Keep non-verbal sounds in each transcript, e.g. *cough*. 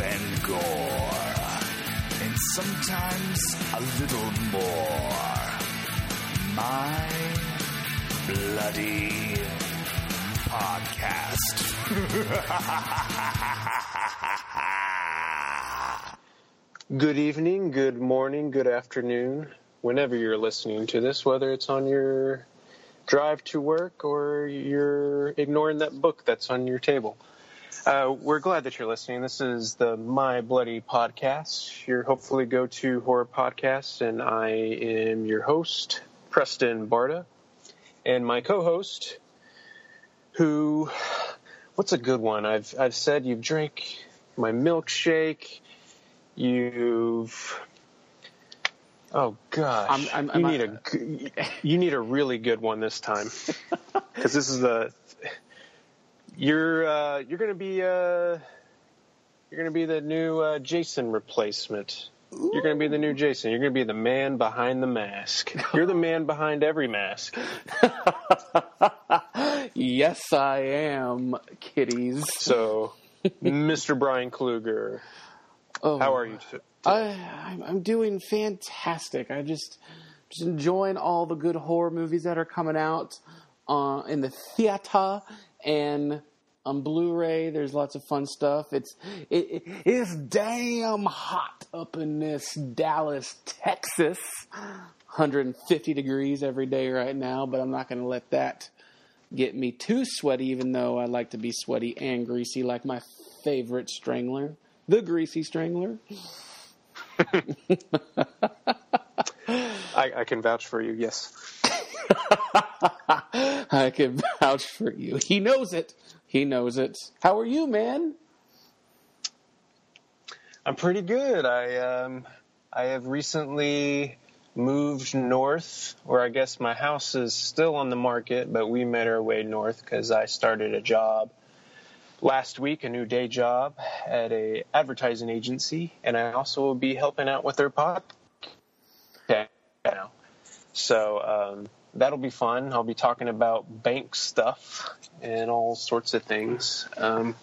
and gore, and sometimes a little more. My Bloody Podcast. *laughs* Good evening, good morning, good afternoon, whenever you're listening to this, whether it's on your drive to work or you're ignoring that book that's on your table. Uh, we're glad that you're listening. This is the My Bloody Podcast, your hopefully go to horror podcast, and I am your host, Preston Barta, and my co host, who, what's a good one? I've, I've said you've drank my milkshake, you've. Oh gosh, I'm- I'm- you I'm- need a you need a really good one this time *laughs* because this is the you're uh, you're gonna be uh, you're gonna be the new uh, Jason replacement. You're gonna be the new Jason. You're gonna be the man behind the mask. You're the man behind every mask. *laughs* yes, I am, kitties. So, Mr. Brian Kluger, Oh, how are you? t- I, I'm, I'm doing fantastic. I just just enjoying all the good horror movies that are coming out uh, in the theater and on Blu-ray. There's lots of fun stuff. It's it, it, it's damn hot up in this Dallas, Texas. 150 degrees every day right now, but I'm not going to let that get me too sweaty. Even though I like to be sweaty and greasy, like my favorite strangler, the Greasy Strangler. *laughs* I, I can vouch for you. Yes. *laughs* I can vouch for you. He knows it. He knows it. How are you, man? I'm pretty good. I um, I have recently moved north, or I guess my house is still on the market, but we made our way north because I started a job last week, a new day job at a advertising agency, and I also will be helping out with their podcast now. So um, that'll be fun. I'll be talking about bank stuff and all sorts of things. Um,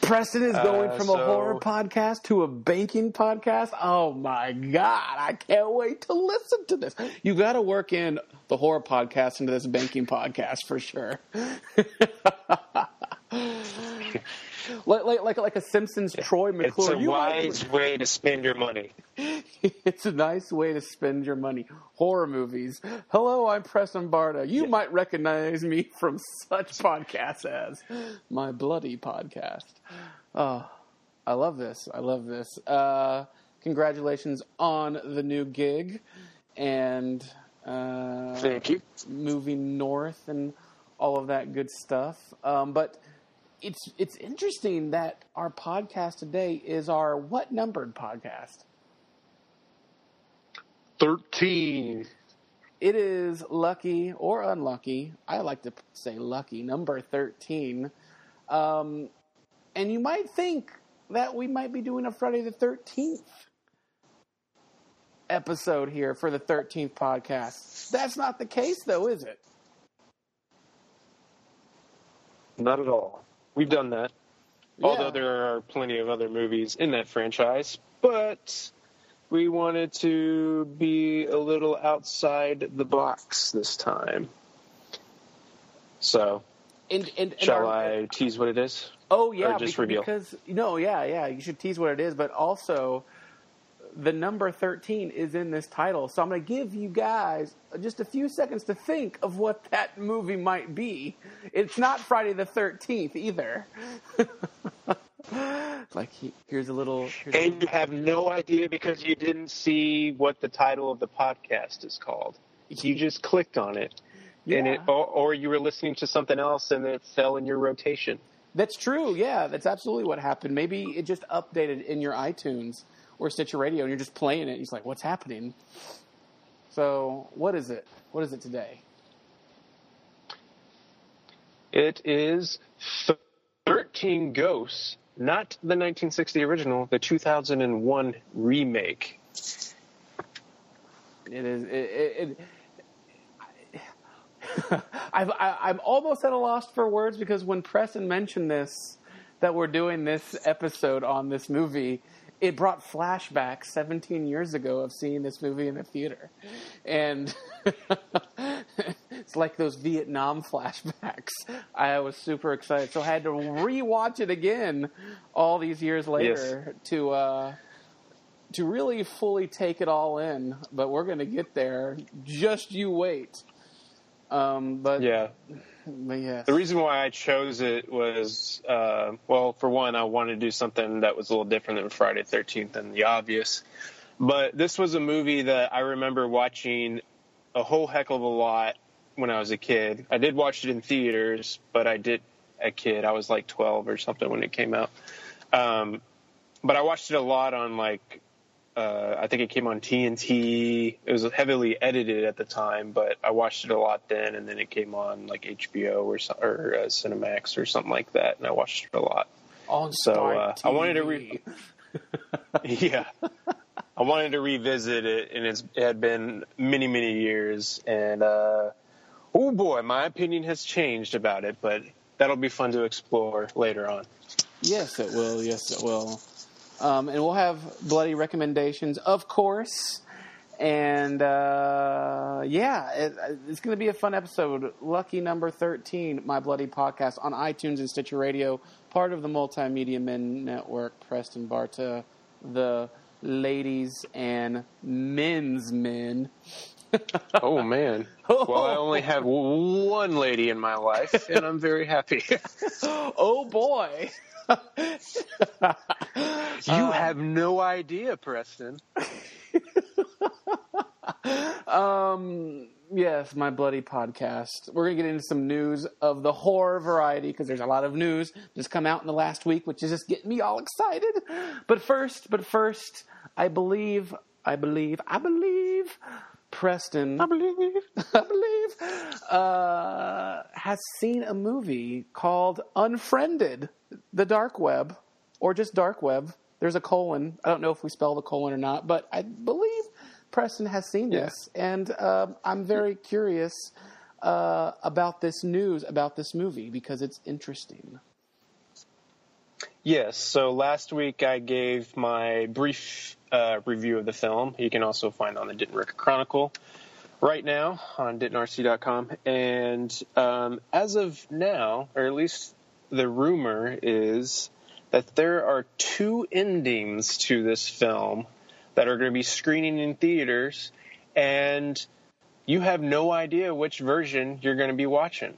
Preston is going Uh, from a horror podcast to a banking podcast. Oh my god! I can't wait to listen to this. You got to work in the horror podcast into this banking *laughs* podcast for sure. *laughs* like, like, like, like a Simpsons Troy McClure. it's a You might- wise *laughs* way to spend your money. it's a nice way to spend your money. Horror movies. Hello, I'm Preston Barta. You might recognize me from such podcasts as my Bloody Podcast. Oh, I love this. I love this. Uh, congratulations on the new gig and uh, Thank you. moving north and all of that good stuff. Um, but it's it's interesting that our podcast today is our what numbered podcast. 13. It is lucky or unlucky. I like to say lucky, number 13. Um, and you might think that we might be doing a Friday the 13th episode here for the 13th podcast. That's not the case, though, is it? Not at all. We've done that. Yeah. Although there are plenty of other movies in that franchise. But we wanted to be a little outside the box this time. So, And, and, and shall our- I tease what it is? Oh yeah, Or just beca- reveal? because no, yeah, yeah. You should tease what it is, but also the number thirteen is in this title. So I'm going to give you guys just a few seconds to think of what that movie might be. It's not Friday the Thirteenth either. *laughs* like he, here's a little. Here's a, And you have no idea because you didn't see what the title of the podcast is called. You just clicked on it. And Yeah. it or, or you were listening to something else and it fell in your rotation. That's true. Yeah, that's absolutely what happened. Maybe it just updated in your iTunes or Stitcher Radio, and you're just playing it. He's like, "What's happening?" So, what is it? What is it today? It is 13 Ghosts, not the 1960 original, the 2001 remake. It is. It. it, it *laughs* I've, I, I'm almost at a loss for words because when Preston mentioned this, that we're doing this episode on this movie, it brought flashbacks 17 years ago of seeing this movie in the theater. And *laughs* it's like those Vietnam flashbacks. I was super excited. So I had to rewatch it again all these years later to uh, to really fully take it all in. But we're going to get there. Just you wait. Um, but Yeah. But yes. The reason why I chose it was, uh, well, for one, I wanted to do something that was a little different than Friday Thirteenth and the obvious. But this was a movie that I remember watching a whole heck of a lot when I was a kid. I did watch it in theaters, but I did a kid. I was like 12 or something when it came out. Um, but I watched it a lot on like uh, I think it came on TNT. It was heavily edited at the time, but I watched it a lot then, and then it came on like HBO or so, or uh, Cinemax or something like that, and I watched it a lot. on so, uh, I wanted to re- *laughs* yeah, I wanted to revisit it, and it's, it had been many many years, and uh, oh boy, my opinion has changed about it, but that'll be fun to explore later on. Yes, it will. Yes, it will. Um, and we'll have bloody recommendations, of course. And uh, yeah, it, it's going to be a fun episode. Lucky number 13, My Bloody Podcast on iTunes and Stitcher Radio, part of the Multimedia Men Network. Preston Barta, the ladies and men's men. *laughs* Oh man. Well, I only have one lady in my life, and I'm very happy. *laughs* oh boy. *laughs* you have no idea, Preston. *laughs* Um, yes, my bloody podcast. We're gonna get into some news of the horror variety because there's a lot of news just come out in the last week, which is just getting me all excited. But first, but first, I believe, I believe, I believe, Preston, I believe, *laughs* I believe, uh, has seen a movie called Unfriended, the dark web, or just dark web. There's a colon. I don't know if we spell the colon or not, but I believe Preston has seen Yeah. this, and um, I'm very curious uh, about this news about this movie because it's interesting. Yes. So last week I gave my brief uh, review of the film. You can also find on the Denton Record-Chronicle right now on DentonRC.com. And um, as of now, or at least the rumor is that there are two endings to this film that are going to be screening in theaters, and you have no idea which version you're going to be watching.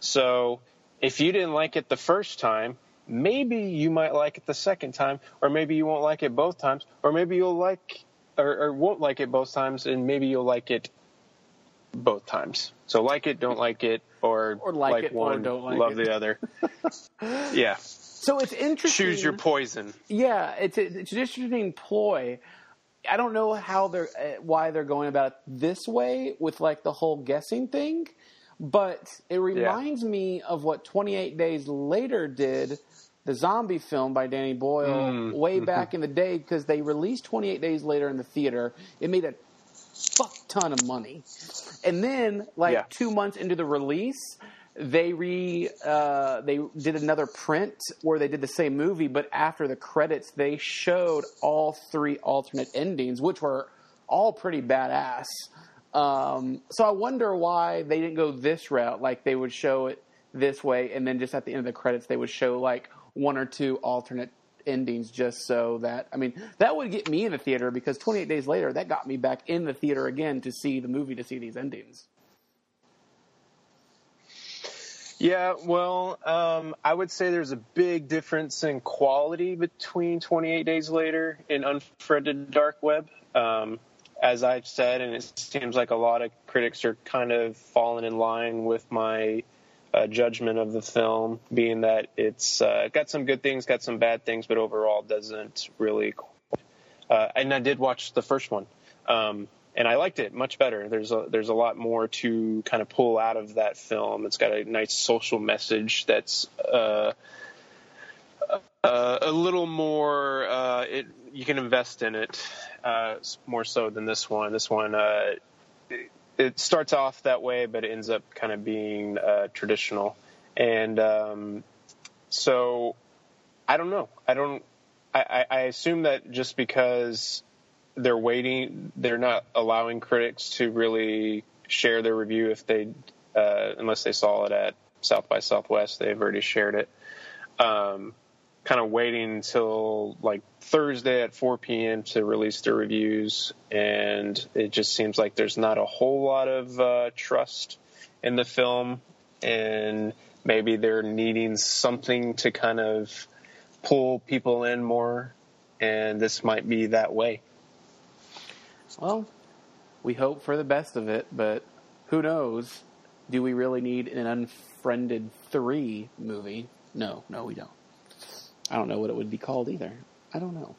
So if you didn't like it the first time, maybe you might like it the second time, or maybe you won't like it both times, or maybe you'll like or, or won't like it both times, and maybe you'll like it both times. So like it, don't like it, or, Or like it, or one, don't like love it. the other. *laughs* yeah, So it's interesting. choose your poison. Yeah, it's a, it's an interesting ploy. I don't know how they're uh, why they're going about it this way with like the whole guessing thing, but it reminds me of what 28 Days Later did, the zombie film by Danny Boyle Mm, way back in the day because they released 28 Days Later in the theater. It made a fuck ton of money, and then like Yeah. two months into the release, they re uh, they did another print where they did the same movie, but after the credits, they showed all three alternate endings, which were all pretty badass. Um, so I wonder why they didn't go this route. Like they would show it this way, and then just at the end of the credits, they would show like one or two alternate endings, just so that I mean that would get me in the theater because 28 days later, that got me back in the theater again to see the movie to see these endings. Yeah, well, um, I would say there's a big difference in quality between 28 Days Later and Unfriended Dark Web. Um, as I've said, and it seems like a lot of critics are kind of falling in line with my uh, judgment of the film, being that it's uh, got some good things, got some bad things, but overall doesn't really. Uh, and I did watch the first one. Um, and I liked it much better. There's a there's a lot more to kind of pull out of that film. It's got a nice social message that's uh, uh, a little more. Uh, it you can invest in it uh, more so than this one. This one uh, it, starts off that way, but it ends up kind of being uh, traditional, and um, so I don't know. I don't. I, I, I assume that just because they're waiting, they're not allowing critics to really share their review if they, uh, unless they saw it at South by Southwest. They've already shared it. Um, kind of waiting until like Thursday at 4 p.m. to release their reviews, and it just seems like there's not a whole lot of uh, trust in the film, and maybe they're needing something to kind of pull people in more, and this might be that way. Well, we hope for the best of it, but who knows? Do we really need an Unfriended 3 movie? No, no, we don't. I don't know what it would be called either. I don't know.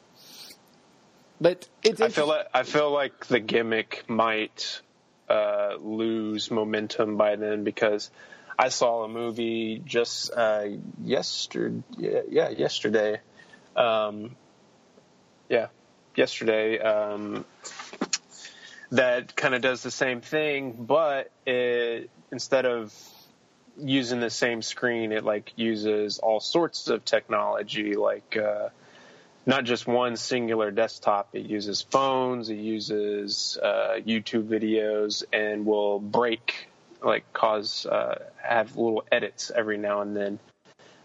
But it's I feel like I feel like the gimmick might uh, lose momentum by then because I saw a movie just uh, yesterday. Yeah, yeah, yesterday. Um, yeah, yesterday. Um, that kind of does the same thing, but it, instead of using the same screen, it like uses all sorts of technology, like uh, not just one singular desktop. It uses phones, it uses uh, YouTube videos, and will break, like cause uh, have little edits every now and then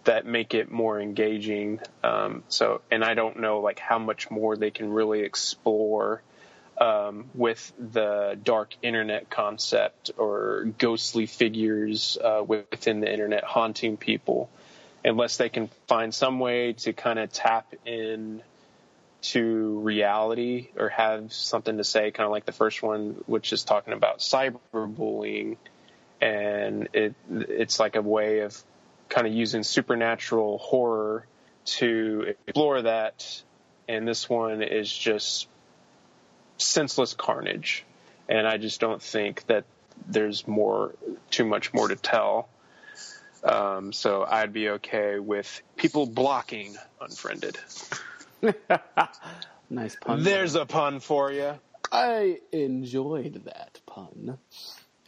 that make it more engaging. Um, so, and I don't know like how much more they can really explore um, with the dark internet concept or ghostly figures uh, within the internet haunting people, unless they can find some way to kind of tap in to reality or have something to say, kind of like the first one, which is talking about cyberbullying, and it it's like a way of kind of using supernatural horror to explore that, and this one is just senseless carnage, and I just don't think that there's more too much more to tell. Um, so I'd be okay with people blocking unfriended. *laughs* nice pun. There's a pun for you. I enjoyed that pun.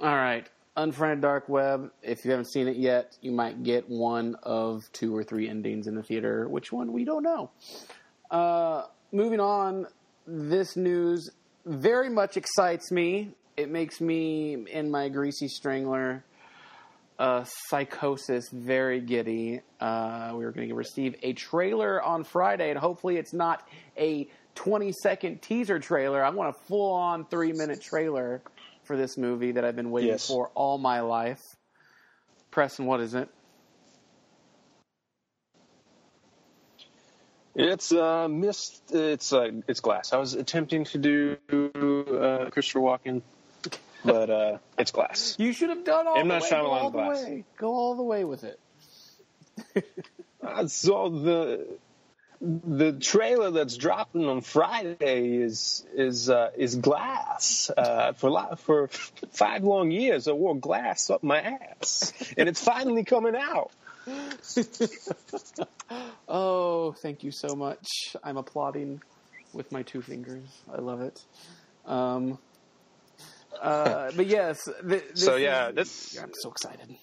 All right, Unfriended Dark Web. If you haven't seen it yet, you might get one of two or three endings in the theater. Which one we don't know. Uh, moving on, this news very much excites me. It makes me in my greasy strangler uh, psychosis very giddy. Uh, we are going to receive a trailer on Friday, and hopefully, it's not a 20 second teaser trailer. I want a full on three minute trailer for this movie that I've been waiting Yes. for all my life. Preston, what is it? It's uh, missed. It's uh, it's glass. I was attempting to do uh, Christopher Walken, but uh, it's glass. You should have done all M. the Night way. Go all the Glass. way. Go all the way with it. *laughs* I saw the the trailer that's dropping on Friday is is uh, is glass. Uh, for for five long years, I wore glass up my ass, and it's finally coming out. *laughs* Oh, thank you so much. I'm applauding with my two fingers. I love it. Um, uh, *laughs* but yes, th- this So, yeah, is- this- I'm so excited.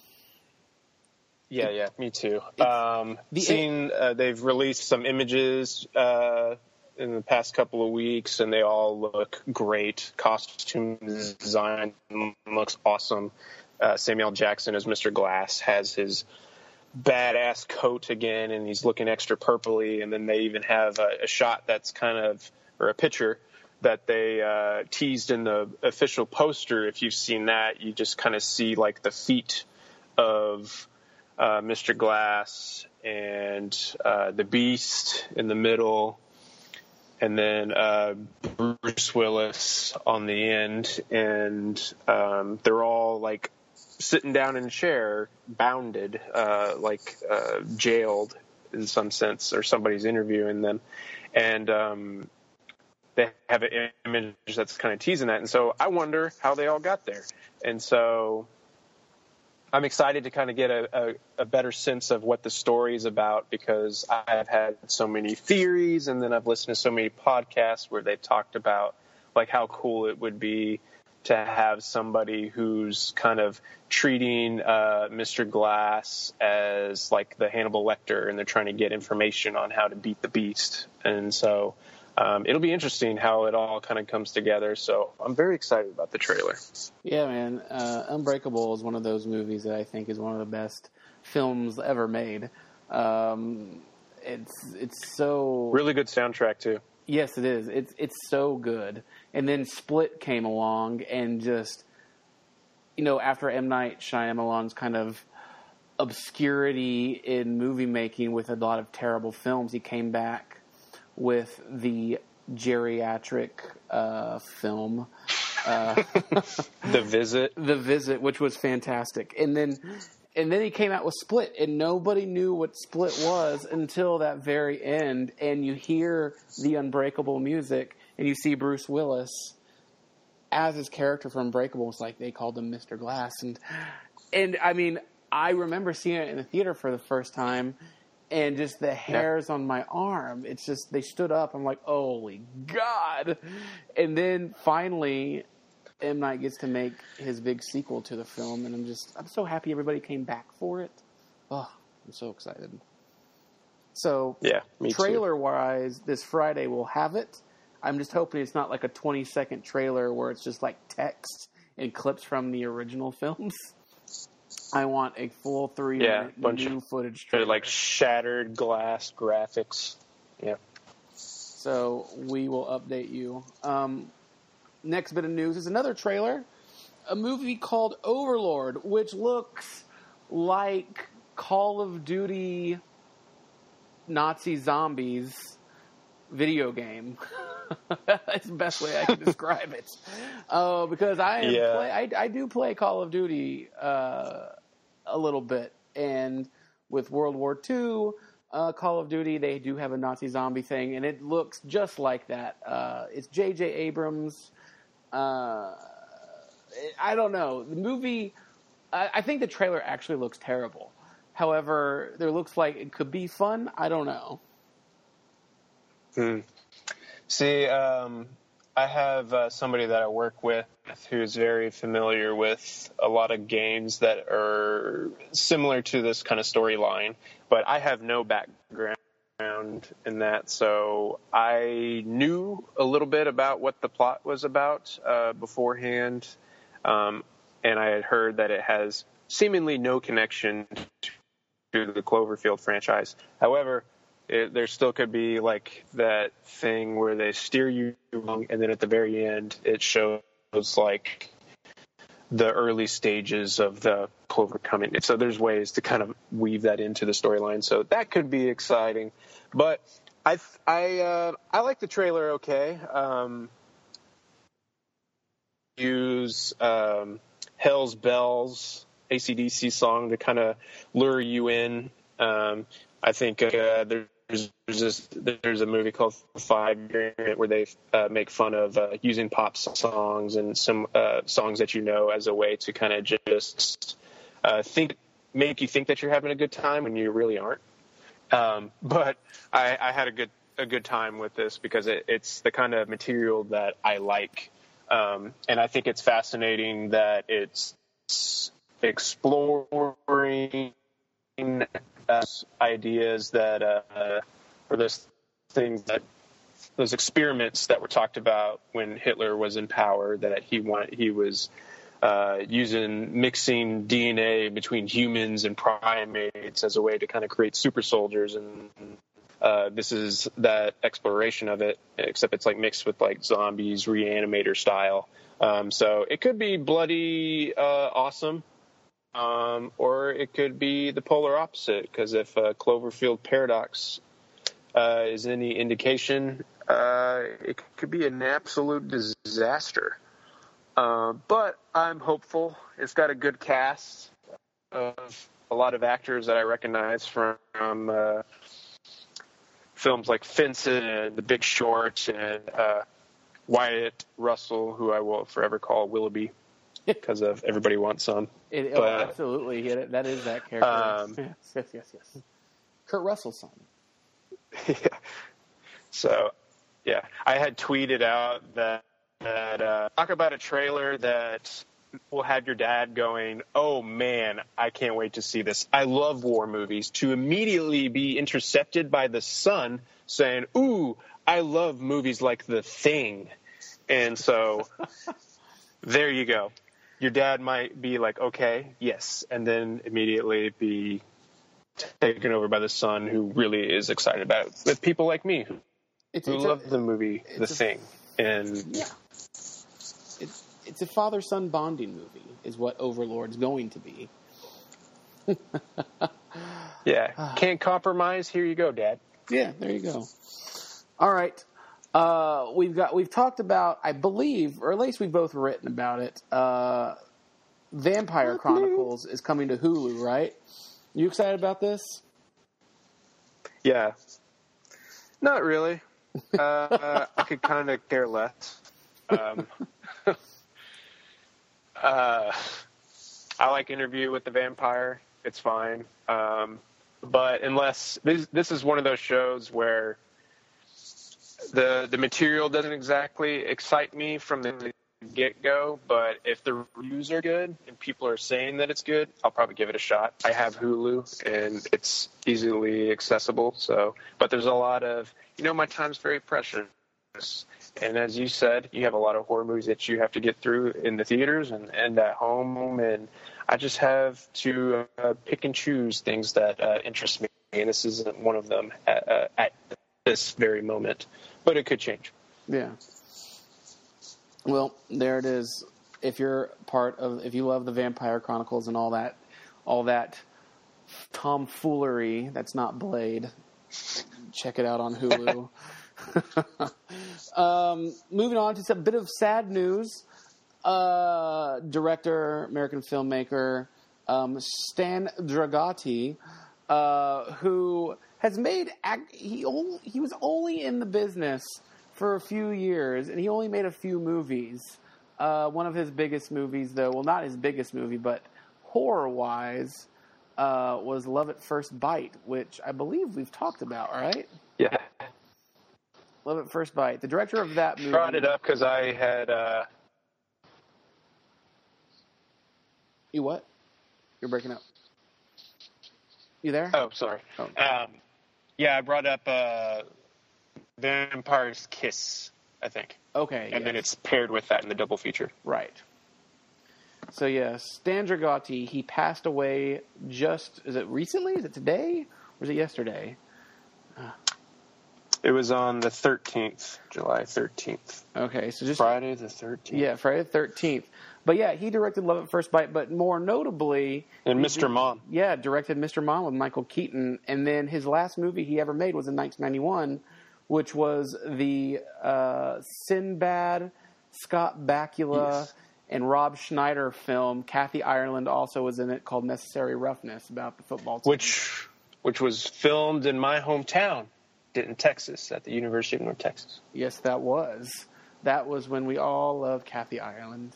Yeah, yeah, me too. Um, the- seen uh, they've released some images uh, in the past couple of weeks, and they all look great. Costume design looks awesome. Uh, Samuel Jackson as Mr. Glass has his badass coat again, and he's looking extra purpley. And then they even have a, a shot that's kind of or a picture that they uh, teased in the official poster. If you've seen that, you just kind of see like the feet of uh, Mr. Glass and uh, the Beast in the middle, and then uh, Bruce Willis on the end, and um, they're all like sitting down in a chair, bounded, uh, like uh, jailed in some sense, or somebody's interviewing them, and um, they have an image that's kind of teasing that, and so I wonder how they all got there, and so I'm excited to kind of get a, a, a better sense of what the story is about because I've had so many theories and then I've listened to so many podcasts where they've talked about like how cool it would be to have somebody who's kind of treating uh, Mr. Glass as like the Hannibal Lecter, and they're trying to get information on how to beat the beast. And so um, it'll be interesting how it all kind of comes together. So I'm very excited about the trailer. Yeah, man. Uh, Unbreakable is one of those movies that I think is one of the best films ever made. Um, it's it's so Really good soundtrack too. Yes, it is. It's it's so good. And then Split came along and just you know, after M Night Shyamalan's kind of obscurity in movie making with a lot of terrible films, he came back with the geriatric uh, film, uh, *laughs* The Visit. The Visit, which was fantastic. And then and then he came out with Split, and nobody knew what Split was until that very end. And you hear the Unbreakable music, and you see Bruce Willis as his character from Unbreakable. It's like they called him Mr. Glass, and and I mean, I remember seeing it in the theater for the first time, and just the hairs on my arm. It's just they stood up. I'm like, holy god! And then finally, M Night gets to make his big sequel to the film, and I'm just I'm so happy everybody came back for it. Oh, I'm so excited. So Yeah, me too. trailer wise, this Friday we'll have it. I'm just hoping it's not like a 20 second trailer where it's just like text and clips from the original films. *laughs* I want a full three Yeah, minute bunch new of- footage trailer. like shattered glass graphics. Yeah. So we will update you. Um, next bit of news is another trailer, a movie called Overlord, which looks like Call of Duty Nazi zombies video game. *laughs* *laughs* That's the best way I can describe it. Uh, *laughs* because I am Yeah. play, I, I do play Call of Duty uh, a little bit, and with World War II, uh, Call of Duty, they do have a Nazi zombie thing, and it looks just like that. Uh, it's J.J. Abrams. Uh, I don't know. The movie, I, I think the trailer actually looks terrible. However, there looks like it could be fun. I don't know. See, um, I have uh, somebody that I work with who's very familiar with a lot of games that are similar to this kind of storyline, but I have no background in that, so I knew a little bit about what the plot was about uh, beforehand, um, and I had heard that it has seemingly no connection to the Cloverfield franchise. However, it, there still could be like that thing where they steer you wrong, and then at the very end, it shows like the early stages of the Clover coming. So there's ways to kind of weave that into the storyline. So that could be exciting. But I I uh, I like the trailer. Okay. Um, use um, Hell's Bells ACDC song to kind of lure you in. Um, I think uh, there's there's this, there's a movie called Five where they uh, make fun of uh, using pop songs and some uh, songs that you know as a way to kind of just uh, think make you think that you're having a good time when you really aren't. Um, but I, I had a good a good time with this because it, it's the kind of material that I like, um, and I think it's fascinating that it's exploring ideas that uh, or those things that those experiments that were talked about when Hitler was in power that he wanted he was uh, using mixing DNA between humans and primates as a way to kind of create super soldiers and uh, this is that exploration of it except it's like mixed with like zombies reanimator style. Um, so it could be bloody uh, awesome um, or it could be the polar opposite because if uh, Cloverfield paradox uh, is any indication, uh, it could be an absolute disaster. Uh, but I'm hopeful. It's got a good cast of a lot of actors that I recognize from uh, films like Fences and The Big Short and uh, Wyatt Russell, who I will forever call Willoughby *laughs* because of Everybody Wants Some. It, oh, absolutely, yeah, that is that character. Um, *laughs* yes, yes, yes, yes. Kurt Russell's son. *laughs* yeah. So, yeah, I had tweeted out that that uh, talk about a trailer that will have your dad going, "Oh man, I can't wait to see this. I love war movies." To immediately be intercepted by the son saying, "Ooh, I love movies like The Thing," and so there you go. Your dad might be like, "Okay, yes," and then immediately be taken over by the son who really is excited about it. With people like me who, It's, who it's love a, the movie The a- Thing, and yeah. It's it's a father son bonding movie, is what Overlord's going to be. *laughs* yeah, *sighs* can't compromise. Here you go, Dad. Yeah, there you go. All right. Uh, we've got we've talked about, I believe, or at least we've both written about it. Uh, Vampire Chronicles is coming to Hulu, right? You excited about this? Yeah. Not really. *laughs* Uh, I could kind of care less. Um, *laughs* uh, I like Interview with the Vampire. It's fine. Um, but unless this, this is one of those shows where the the material doesn't exactly excite me from the get go, but if the reviews are good and people are saying that it's good, I'll probably give it a shot. I have Hulu and it's easily accessible. So, but there's a lot of you know my time's very precious, and as you said, you have a lot of horror movies that you have to get through in the theaters and and at home, and I just have to uh, pick and choose things that uh, interest me, and this isn't one of them at, uh, at this very moment, but it could change. Yeah. Well, there it is. If you're part of, if you love the Vampire Chronicles and all that, all that tomfoolery that's not Blade, check it out on Hulu. *laughs* um, moving on to some bit of sad news. Uh, director, American filmmaker um, Stan Dragoti, uh, who has made he only, he was only in the business for a few years, and he only made a few movies. Uh, one of his biggest movies, though, well, not his biggest movie, but horror wise, uh, was Love at First Bite, which I believe we've talked about, right? Yeah, Love at First Bite. The director of that movie. brought it up because I had. Uh, You what? You're breaking up. You there? oh, sorry. Oh. Um, yeah, I brought up uh, Vampire's Kiss, I think, Okay. and then it's paired with that in the double feature. Right. So yes, Stan Dragoti, he passed away just is it recently? Is it today? Or is it yesterday? It was on the 13th, July 13th. Okay, so just Friday the 13th. yeah, Friday the thirteenth. But yeah, he directed Love at First Bite, but more notably And Mr. did- Mom. Yeah, directed Mr. Mom with Michael Keaton, and then his last movie he ever made was in 1991, which was the uh, Sinbad, Scott Bakula, Yes. and Rob Schneider film. Kathy Ireland also was in it, called Necessary Roughness, about the football team. Which, which was filmed in my hometown, in Texas, at the University of North Texas. Yes, that was. That was when we all loved Kathy Ireland.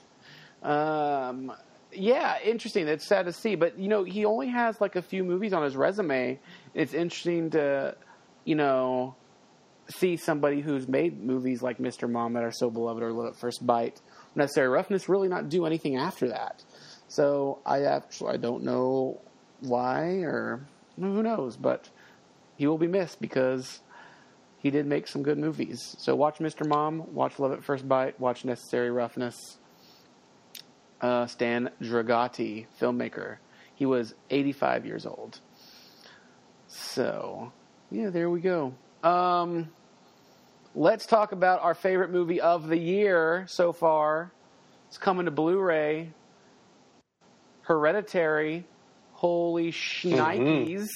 Um, yeah, interesting. It's sad to see, but you know, he only has like a few movies on his resume. It's interesting to, you know, see somebody who's made movies like Mr. Mom that are so beloved or Love at First Bite, Necessary Roughness, really not do anything after that. So I actually I don't know why or who knows, but he will be missed because he did make some good movies. So watch Mr. Mom, watch Love at First Bite, watch Necessary Roughness. Uh, Stan Dragoti, filmmaker. He was 85 years old. So, yeah, there we go. Um, let's talk about our favorite movie of the year so far. It's coming to Blu-ray. Hereditary. Holy shnikes.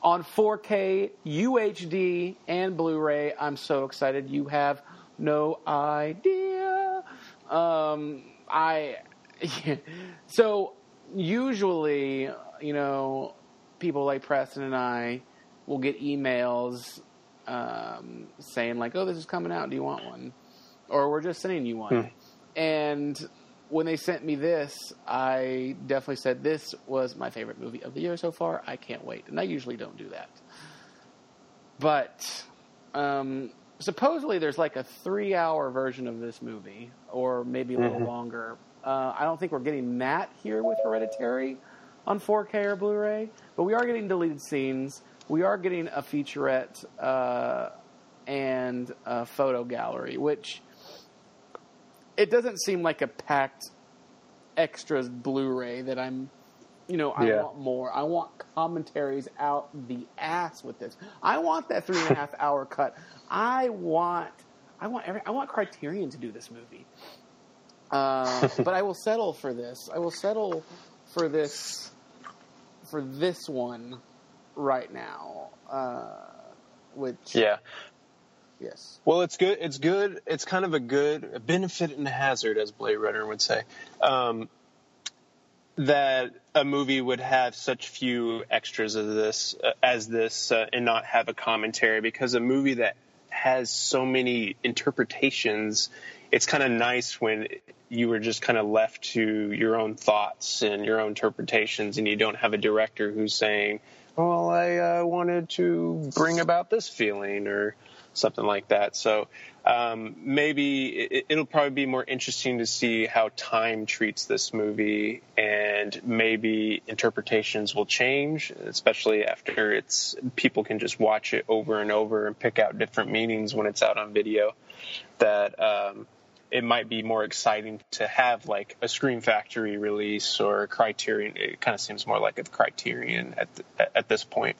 On 4K, UHD, and Blu-ray. I'm so excited. You have no idea. Um, I so usually, you know, people like Preston and I will get emails um, saying like, "Oh, this is coming out. Do you want one?" Or we're just sending you one. And when they sent me this, I definitely said this was my favorite movie of the year so far. I can't wait. And I usually don't do that. But um, supposedly there's like a three hour version of this movie, or maybe a little longer. Uh, I don't think we're getting that here with Hereditary on 4K or Blu-ray, but we are getting deleted scenes. We are getting a featurette uh, and a photo gallery, which it doesn't seem like a packed extras Blu-ray that I'm. You know, I Yeah. want more. I want commentaries out the ass with this. I want that three and a *laughs* half hour cut. I want, I want every, I want Criterion to do this movie. Uh, but I *laughs* will settle for this. I will settle for this, for this one, right now. Uh, which Yeah. yes, Well, it's good. It's good. It's kind of a good a benefit and a hazard, as Blade Runner would say, um, that a movie would have such few extras as this, uh, as this, uh, and not have a commentary. Because a movie that has so many interpretations, it's kind of nice when you were just kind of left to your own thoughts and your own interpretations, and you don't have a director who's saying, "Well, I uh, wanted to bring about this feeling," or something like that. So um, maybe it, it'll probably be more interesting to see how time treats this movie, and maybe interpretations will change, especially after it's people can just watch it over and over and pick out different meanings when it's out on video. That um, it might be more exciting to have like a Scream Factory release or a Criterion. It kind of seems more like a Criterion at the, at this point.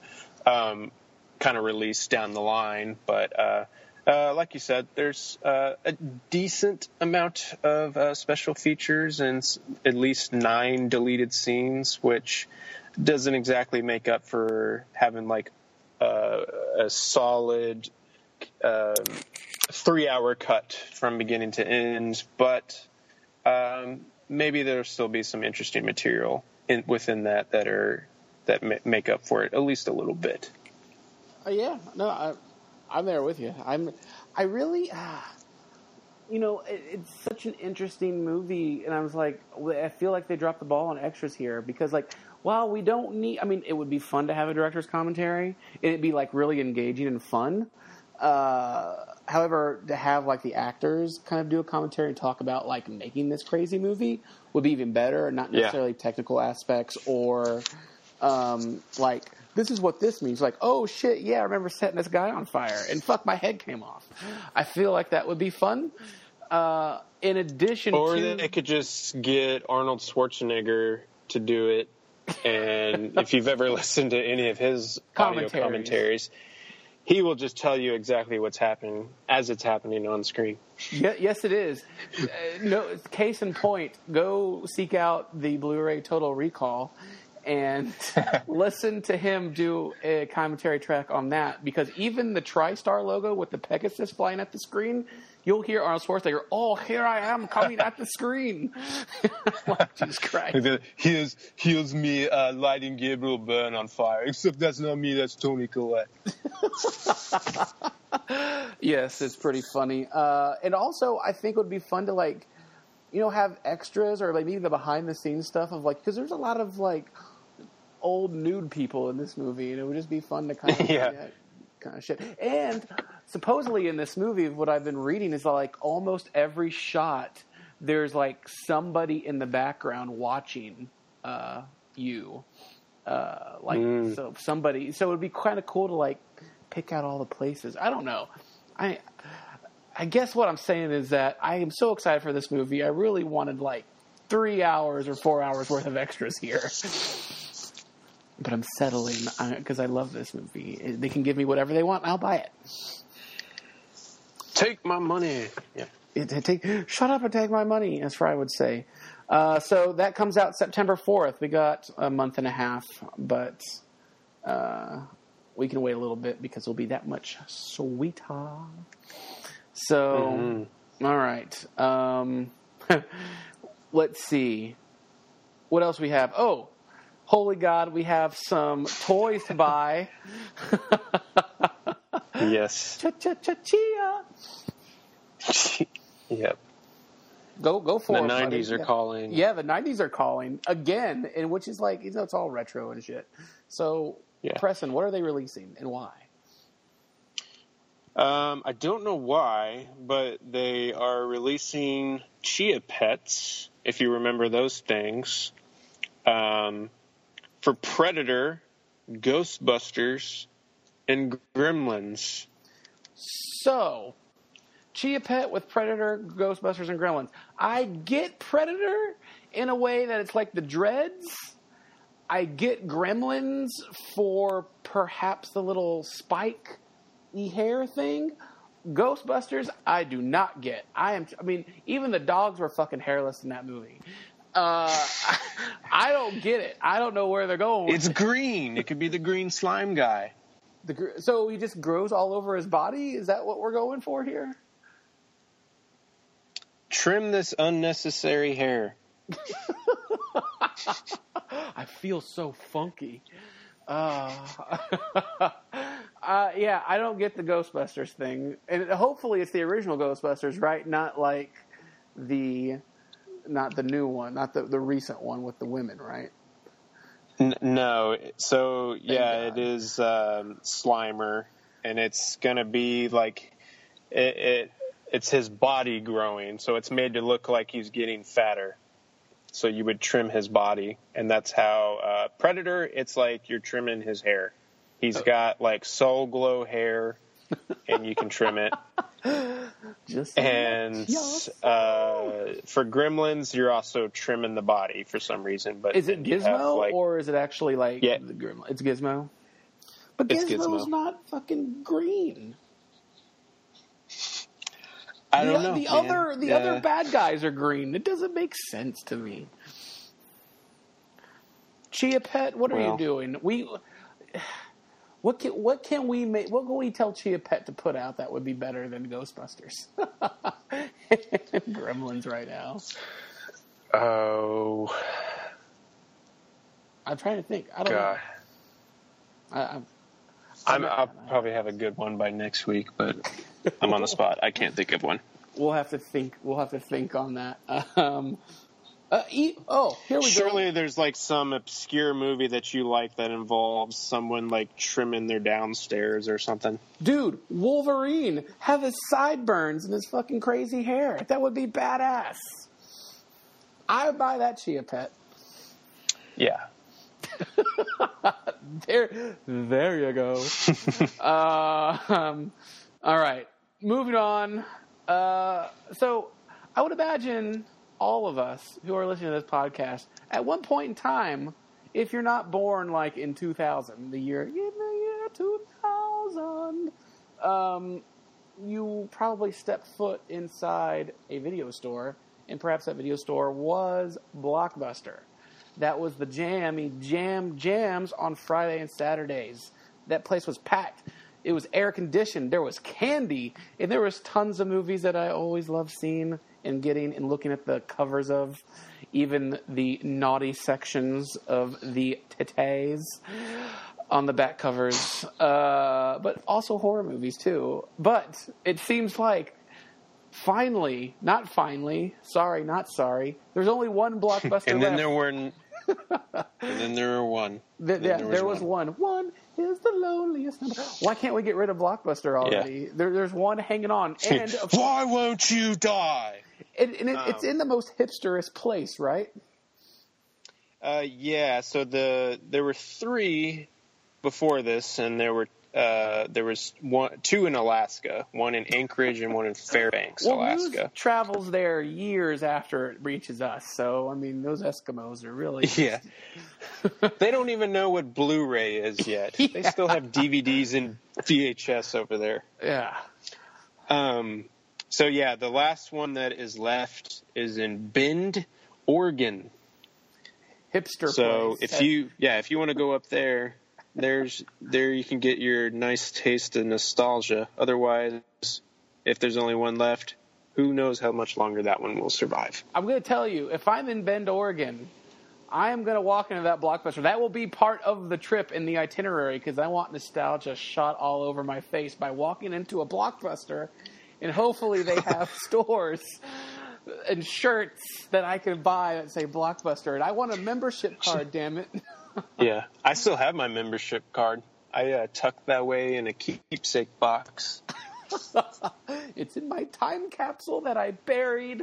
Um, kind of release down the line. But uh, uh, like you said, there's uh, a decent amount of uh, special features and at least nine deleted scenes, which doesn't exactly make up for having like uh, a solid um, three-hour cut from beginning to end. But um, maybe there'll still be some interesting material in, within that that are that ma- make up for it at least a little bit. Uh, yeah, no, I, I'm there with you. I'm, I really, ah, you know, it, it's such an interesting movie, and I was like, I feel like they dropped the ball on extras here because, like, while we don't need, I mean, it would be fun to have a director's commentary, and it'd be like really engaging and fun. Uh, however, to have like the actors kind of do a commentary and talk about like making this crazy movie would be even better, not Yeah. necessarily technical aspects or um, like this is what this means. Like, oh shit, yeah, I remember setting this guy on fire and fuck, my head came off. I feel like that would be fun. Uh, in addition Or to they could just get Arnold Schwarzenegger to do it. And if you've ever *laughs* listened to any of his audio Commentaries. commentaries, he will just tell you exactly what's happening as it's happening on screen. Ye- yes, it is. Uh, no, case in point, go seek out the Blu-ray Total Recall and *laughs* listen to him do a commentary track on that because even the TriStar logo with the Pegasus flying at the screen, you'll hear Arnold Schwarzenegger, "Oh, here I am coming at the screen." *laughs* Jesus Christ. Here's, here's me uh, lighting Gabriel Byrne on fire, except that's not me, that's Toni Collette. *laughs* Yes, it's pretty funny. Uh, and also, I think it would be fun to like, you know, have extras or like maybe the behind the scenes stuff of like because there's a lot of like old nude people in this movie, and it would just be fun to kind of *laughs* Yeah. Kind of shit. And supposedly in this movie, what I've been reading is like almost every shot there's like somebody in the background watching uh, you. Uh, like Mm. so somebody so it would be kind of cool to like pick out all the places. I don't know. I I guess what I'm saying is that I am so excited for this movie. I really wanted like three hours or four hours worth of extras here. *laughs* But I'm settling because I love this movie. They can give me whatever they want, I'll buy it. Take my money. Yeah. It- it take, shut up and take my money, as Fry would say. Uh, so that comes out September 4th. We got a month and a half, but uh, we can wait a little bit because it'll be that much sweeter. So, all right. Um, *laughs* let's see. What else we have? Oh, holy God, we have some toys to buy. *laughs* Yes. Cha cha cha chia. *laughs* yep. Go go for The it. buddy. 90s are Yeah. calling. Yeah, the '90s are calling again, and which is like you know it's all retro and shit. So, Yeah. Preston, what are they releasing and why? Um, I don't know why, but they are releasing Chia Pets, if you remember those things, um, for Predator, Ghostbusters, and Gremlins. So, Chia Pet with Predator, Ghostbusters, and Gremlins. I get Predator in a way that it's like the Dreads. I get Gremlins for perhaps the little spike hair thing. Ghostbusters, I do not get. I am. I mean, even the dogs were fucking hairless in that movie. Uh, *laughs* I don't get it. I don't know where they're going. with It's green. It could be the green slime guy. The, gr- so he just grows all over his body. Is that what we're going for here? Trim this unnecessary hair. *laughs* I feel so funky. Uh, *laughs* uh, yeah, I don't get the Ghostbusters thing, and hopefully it's the original Ghostbusters, right? Not like the, not the new one, not the the recent one with the women, right? N- no, so yeah, it is um, Slimer, and it's gonna be like it, it. It's his body growing, so it's made to look like he's getting fatter. So you would trim his body, and that's how uh, Predator. It's like you're trimming his hair. He's got like Soul Glo hair, and you can trim it. *laughs* Just And Yes. uh, for Gremlins, you're also trimming the body for some reason. But is it then you have, Gizmo like- or is it actually like Yeah. the Gremlin? It's Gizmo. But It's Gizmo's Gizmo. not fucking green. I the, don't know. The man. other the Yeah. other bad guys are green. It doesn't make sense to me. Chia Pet, what are Well. you doing? We what can what can we make? What can we tell Chia Pet to put out that would be better than Ghostbusters? *laughs* Gremlins right now. Oh I'm trying to think. I don't god. know. I, I'm, I'm, I'll probably have a good one by next week, but I'm on the spot. I can't think of one. we'll have to think. We'll have to think on that. Um, uh, e- oh, here we go. Surely there's like some obscure movie that you like that involves someone like trimming their downstairs or something. Dude, Wolverine have his sideburns and his fucking crazy hair. That would be badass. I would buy that Chia Pet. Yeah. *laughs* There, there you go. uh, *laughs* um, all right, moving on. Uh, so, I would imagine all of us who are listening to this podcast, at one point in time, if you're not born like in 2000, the year in the year 2000, um, you probably stepped foot inside a video store, and perhaps that video store was Blockbuster. That was the jam jams on Friday and Saturdays. That place was packed. It was air conditioned. There was candy, and there was tons of movies that I always loved seeing and getting and looking at the covers of, even the naughty sections of the titties on the back covers, uh, but also horror movies too. But it seems like finally, not finally, sorry, not sorry. There's only one blockbuster *laughs* And then left. there were, n- *laughs* and then there were one. Th- Then yeah, there there was was one. One is the loneliest number. Why can't we get rid of Blockbuster already? There, there's one hanging on, and of- Why won't you die? And, and it, it's Oh. in the most hipsterest place, right? Uh, yeah. So the there were three before this, and there were uh, there was one, two in Alaska, one in Anchorage, and one in Fairbanks, Well, news Alaska. travels there years after it reaches us. So, I mean, those Eskimos are really *laughs* Yeah. they don't even know what Blu-ray is yet. They *laughs* still have DVDs and VHS over there. yeah. Um, so yeah, the last one that is left is in Bend, Oregon. hipster. So place. if you yeah, if you want to go up there, there's there you can get your nice taste of nostalgia. Otherwise, if there's only one left, who knows how much longer that one will survive. I'm going to tell you, if I'm in Bend, Oregon, I am going to walk into that blockbuster. That will be part of the trip in the itinerary because I want nostalgia shot all over my face by walking into a blockbuster, and hopefully they have *laughs* stores and shirts that I can buy that say blockbuster. And I want a membership card. damn it! *laughs* Yeah, I still have my membership card. I uh, tucked that away in a keepsake box. *laughs* it's in my time capsule that I buried.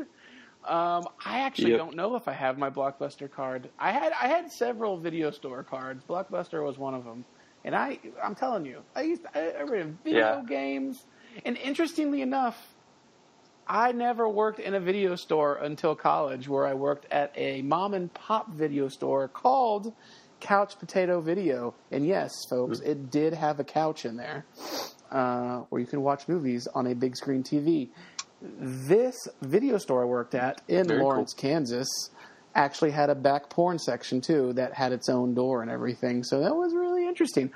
Um, I actually Yep. don't know if I have my Blockbuster card. I had I had several video store cards. Blockbuster was one of them, and I I'm telling you, I used to, I, I rented video Yeah. games. And interestingly enough, I never worked in a video store until college, where I worked at a mom and pop video store called Couch Potato Video. And yes, folks, it did have a couch in there uh, where you can watch movies on a big screen TV. This video store I worked at in Very cool. Lawrence, Kansas, actually had a back porn section too that had its own door and everything. So that was really interesting.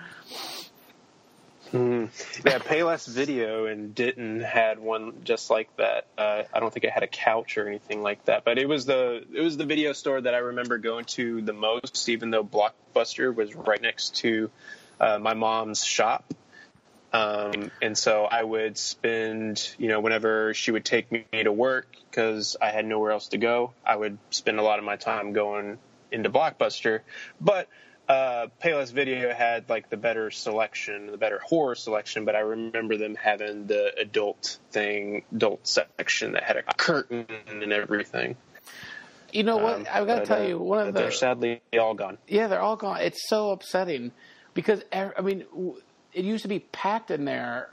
Yeah, Payless Video in Denton had one just like that. Uh, I don't think it had a couch or anything like that, but it was the it was the video store that I remember going to the most. Even though Blockbuster was right next to uh, my mom's shop, um, and so I would spend you know whenever she would take me to work because I had nowhere else to go, I would spend a lot of my time going into Blockbuster, but uh, Payless Video had like the better selection, the better horror selection, but I remember them having the adult thing, adult section that had a curtain and everything. You know what? Um, I've got to tell uh, you, one of the they're sadly all gone. Yeah, they're all gone. It's so upsetting because ev- I mean, it used to be packed in there.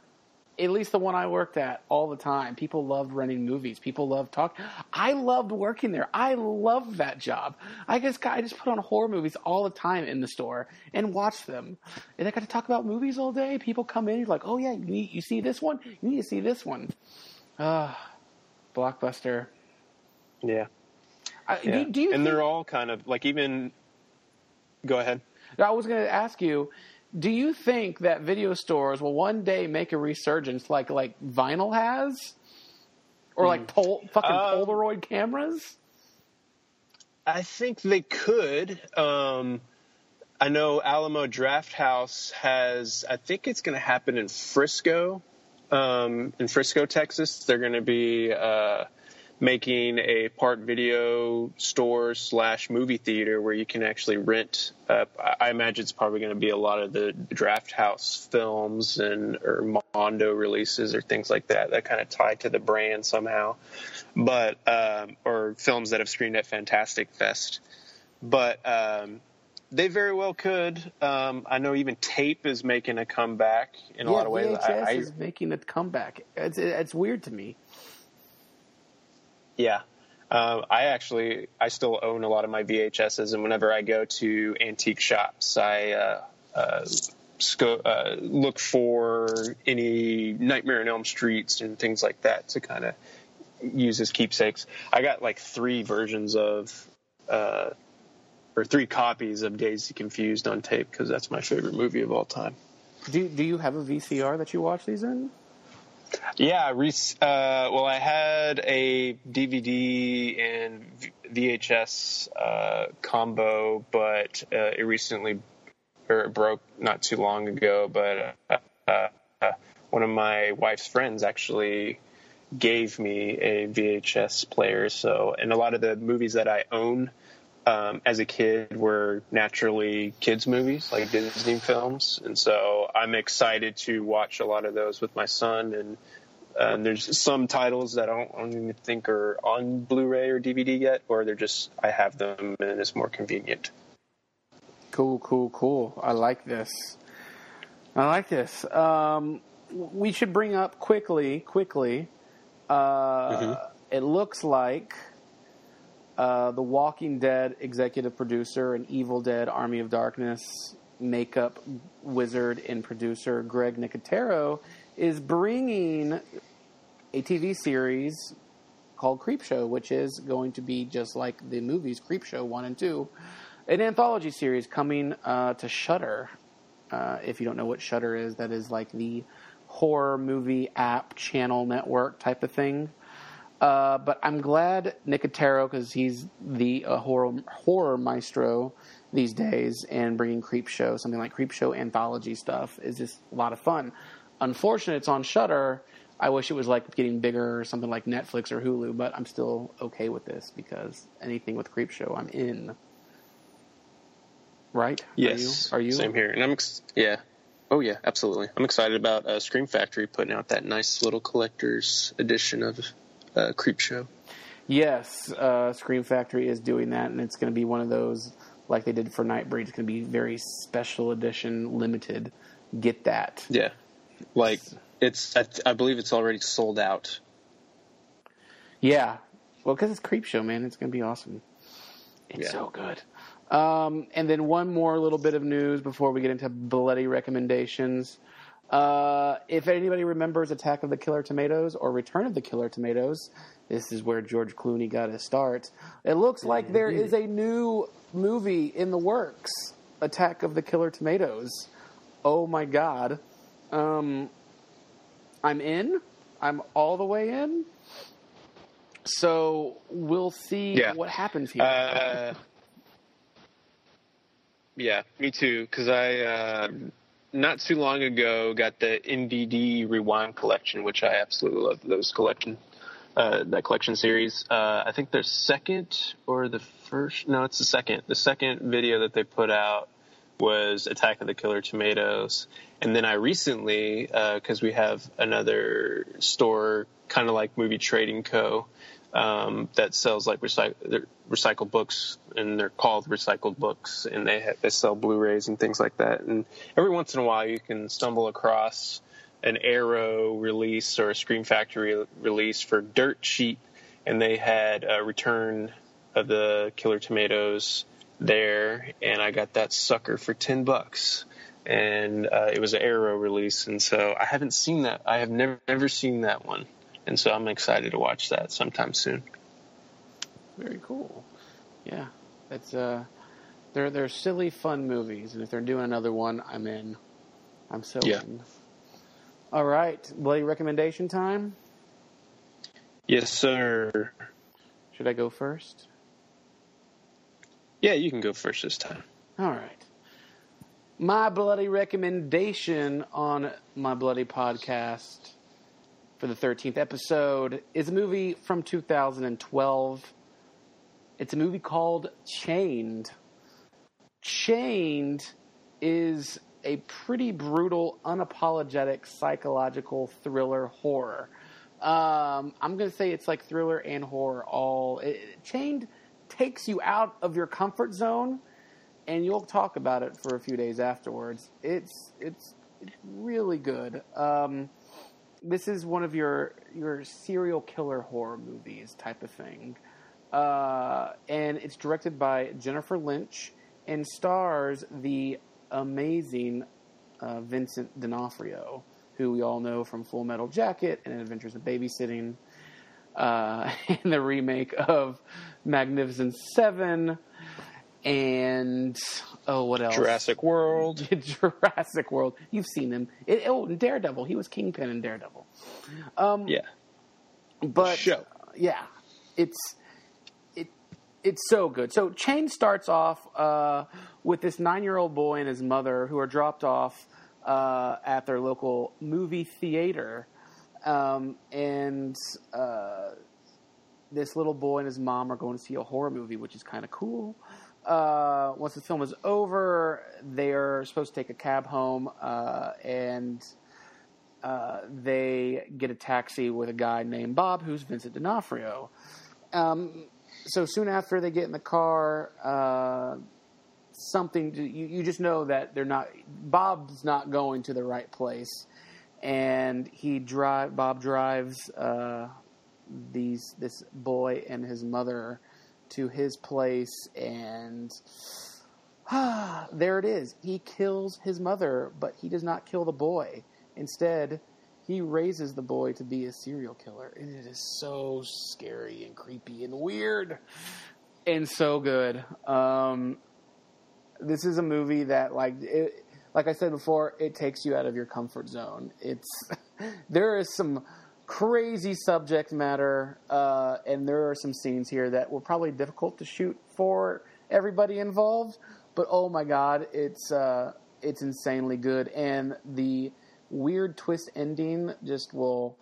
At least the one I worked at all the time. People loved running movies. People loved talk. I loved working there. I loved that job. I just got, I just put on horror movies all the time in the store and watched them. And I got to talk about movies all day. People come in, like, oh yeah, you, need, you see this one? You need to see this one. Ah, blockbuster. Yeah, I, yeah. do, do you and think- they're all kind of like even. Go ahead. I was going to ask you, do you think that video stores will one day make a resurgence like like vinyl has, or like pol- fucking Um, Polaroid cameras? I think they could. Um, I know Alamo Draft House has. I think it's going to happen in Frisco, um, in Frisco, Texas. They're going to be uh, making a part video store slash movie theater where you can actually rent. Uh, I imagine it's probably going to be a lot of the Draft House films and or Mondo releases or things like that that kind of tie to the brand somehow but um, or films that have screened at Fantastic Fest. But um, they very well could. Um, I know even tape is making a comeback in a yeah, lot of ways. VHS I, I, is making a comeback. It's it's weird to me. Yeah, um, I actually I still own a lot of my VHSs, and whenever I go to antique shops, I uh, uh, sco- uh, look for any Nightmare on Elm Streets and things like that to kind of use as keepsakes. I got like three versions of, uh, or three copies of Dazed and Confused on tape because that's my favorite movie of all time. Do do you have a VCR that you watch these in? Yeah, uh, well, I had a DVD and VHS uh, combo, but uh, it recently or it broke not too long ago. But uh, uh, one of my wife's friends actually gave me a VHS player. So, and a lot of the movies that I own um, as a kid were naturally kids movies, like Disney films, and so I'm excited to watch a lot of those with my son. And um, there's some titles that I don't, I don't even think are on Blu-ray or DVD yet, or they're just I have them and it's more convenient. Cool, cool, cool. I like this. I like this. Um, we should bring up quickly, quickly. Uh, It looks like uh, the Walking Dead executive producer and Evil Dead: Army of Darkness makeup wizard and producer Greg Nicotero is bringing a TV series called Creepshow, which is going to be just like the movies Creepshow one and two, an anthology series coming uh, to Shudder. Uh, if you don't know what Shudder is, that is like the horror movie app channel network type of thing. Uh, but I'm glad Nicotero because he's the uh, horror horror maestro these days, and bringing Creepshow, something like Creepshow anthology stuff, is just a lot of fun. Unfortunately, it's on Shudder. I wish it was like getting bigger or something like Netflix or Hulu, but I'm still okay with this because anything with Creepshow, I'm in. Right? Yes, Are you? Are you? same here? And I'm ex- yeah, Oh yeah, absolutely. I'm excited about uh, Scream Factory putting out that nice little collector's edition of uh, Creep Show. Yes, uh, Scream Factory is doing that, and it's going to be one of those like they did for Nightbreed. It's going to be very special edition, limited. Get that. Yeah, like it's. I, I believe it's already sold out. Yeah, well, because it's Creep Show, man, it's going to be awesome. It's Yeah. so good. Um, and then one more little bit of news before we get into bloody recommendations. Uh, if anybody remembers Attack of the Killer Tomatoes or Return of the Killer Tomatoes, this is where George Clooney got his start. It looks like there is a new movie in the works Attack of the Killer Tomatoes. Oh my god. Um, I'm in. I'm all the way in. So we'll see Yeah. what happens here. Uh, yeah, me too. Because I uh, not too long ago got the MVD Rewind collection, which I absolutely love those collection. Uh, that collection series. Uh, I think their second or the first. No, it's the second. The second video that they put out was Attack of the Killer Tomatoes, and then I recently, because we have another store, kind of like Movie Trading Co. Um, that sells like recyc- recycled books, and they're called recycled books, and they ha- they sell Blu-rays and things like that. And every once in a while, you can stumble across an Arrow release or a Scream Factory release for dirt cheap, and they had a Return of the Killer Tomatoes there, and I got that sucker for ten bucks. And uh, it was an Arrow release, and so I haven't seen that. I have never never seen that one, and so I'm excited to watch that sometime soon. Very cool. Yeah, it's uh, they're they're silly fun movies, and if they're doing another one, I'm in. I'm so Yeah. in. All right, bloody recommendation time. Yes, sir. Should I go first? Yeah, you can go first this time. All right. My bloody recommendation on my bloody podcast for the 13th episode is a movie from 2012. It's a movie called Chained. Chained is a pretty brutal, unapologetic psychological thriller horror. Um, I'm going to say it's like thriller and horror all. It, Chained takes you out of your comfort zone and you'll talk about it for a few days afterwards. It's it's it's really good. Um, this is one of your your serial killer horror movies type of thing, uh, and it's directed by Jennifer Lynch and stars the amazing uh, Vincent D'Onofrio, who we all know from Full Metal Jacket and Adventures in Babysitting, uh, *laughs* and the remake of Magnificent Seven and oh, what else? Jurassic World. *laughs* Jurassic World. You've seen him. It, oh, Daredevil. He was Kingpin in Daredevil. Um, Yeah. but show. yeah, it's it it's so good. So Chain starts off uh, with this nine year old boy and his mother who are dropped off uh, at their local movie theater, um, and uh, this little boy and his mom are going to see a horror movie, which is kind of cool. Uh, once the film is over, they are supposed to take a cab home, uh, and uh, they get a taxi with a guy named Bob, who's Vincent D'Onofrio. Um, so soon after they get in the car, uh, something you, you just know that they're not. Bob's not going to the right place, and he drive. Bob drives uh, these this boy and his mother to his place, and ah, there it is. He kills his mother, but he does not kill the boy. Instead, he raises the boy to be a serial killer, and it is so scary and creepy and weird, and so good. Um, this is a movie that, like, it, like I said before, it takes you out of your comfort zone. It's *laughs* there is some crazy subject matter, uh, and there are some scenes here that were probably difficult to shoot for everybody involved. But oh my god, it's uh, it's insanely good, and the weird twist ending just will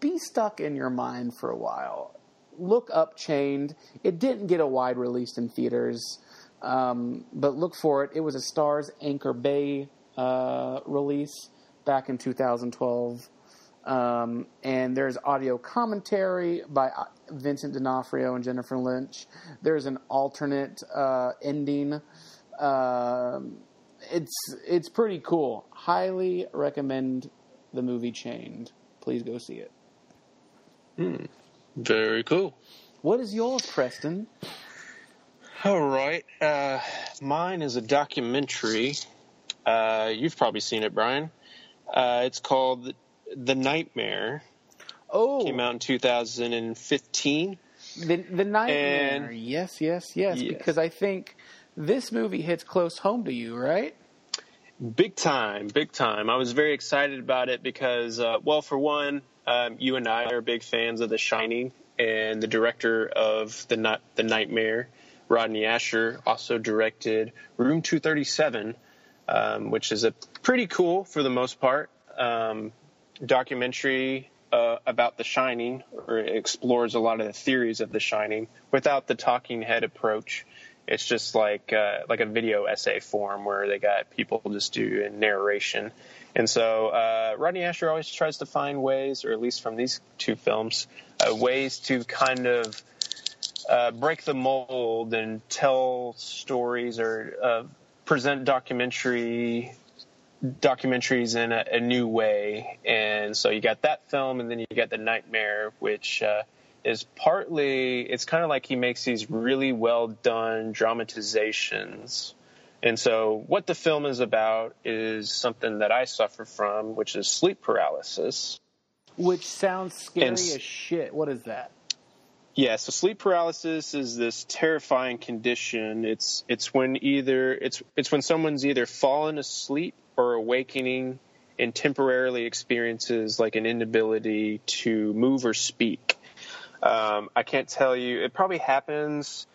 be stuck in your mind for a while. Look up Chained. It didn't get a wide release in theaters, um, but look for it. It was a Starz Anchor Bay uh, release back in 2012. Um, and there's audio commentary by uh, Vincent D'Onofrio and Jennifer Lynch. There's an alternate uh, ending. Um it's it's pretty cool. Highly recommend the movie Chained. Please go see it. Very cool. What is yours, Preston? All right. Uh, mine is a documentary. Uh, you've probably seen it, Brian. Uh, it's called The Nightmare. Oh, Came out in 2015. the the nightmare. And- yes, yes, yes, Yes. Because I think this movie hits close home to you, right? Big time, big time. I was very excited about it because, uh, well, for one, um, you and I are big fans of The Shining, and the director of the the Nightmare, Rodney Ascher, also directed Room 237, um, which is a pretty cool, for the most part, um, documentary uh, about The Shining, or explores a lot of the theories of The Shining without the talking head approach. It's just like uh, like a video essay form where they got people just do a narration. And so uh, Rodney Ascher always tries to find ways, or at least from these two films, uh, ways to kind of uh, break the mold and tell stories or uh, present documentary documentaries in a, a new way. And so you got that film, and then you got The Nightmare, which uh, is partly, it's kind of like he makes these really well done dramatizations. And so what the film is about is something that I suffer from, which is sleep paralysis. Which sounds scary And as shit. What is that? Yeah, so sleep paralysis is this terrifying condition. It's it's when either it's it's when someone's either fallen asleep or awakening and temporarily experiences like an inability to move or speak. Um, I can't tell you. It probably happens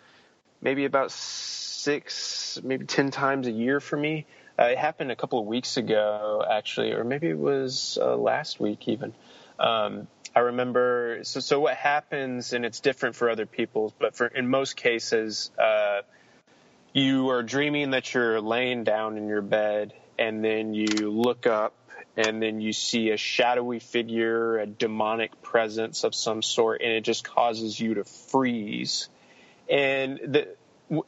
maybe about six, maybe ten times a year for me. Uh, it happened a couple of weeks ago, actually, or maybe it was uh, last week even. Um, I remember. So, so what happens, and it's different for other people, but for in most cases, uh, you are dreaming that you're laying down in your bed, and then you look up, and then you see a shadowy figure, a demonic presence of some sort, and it just causes you to freeze. And the,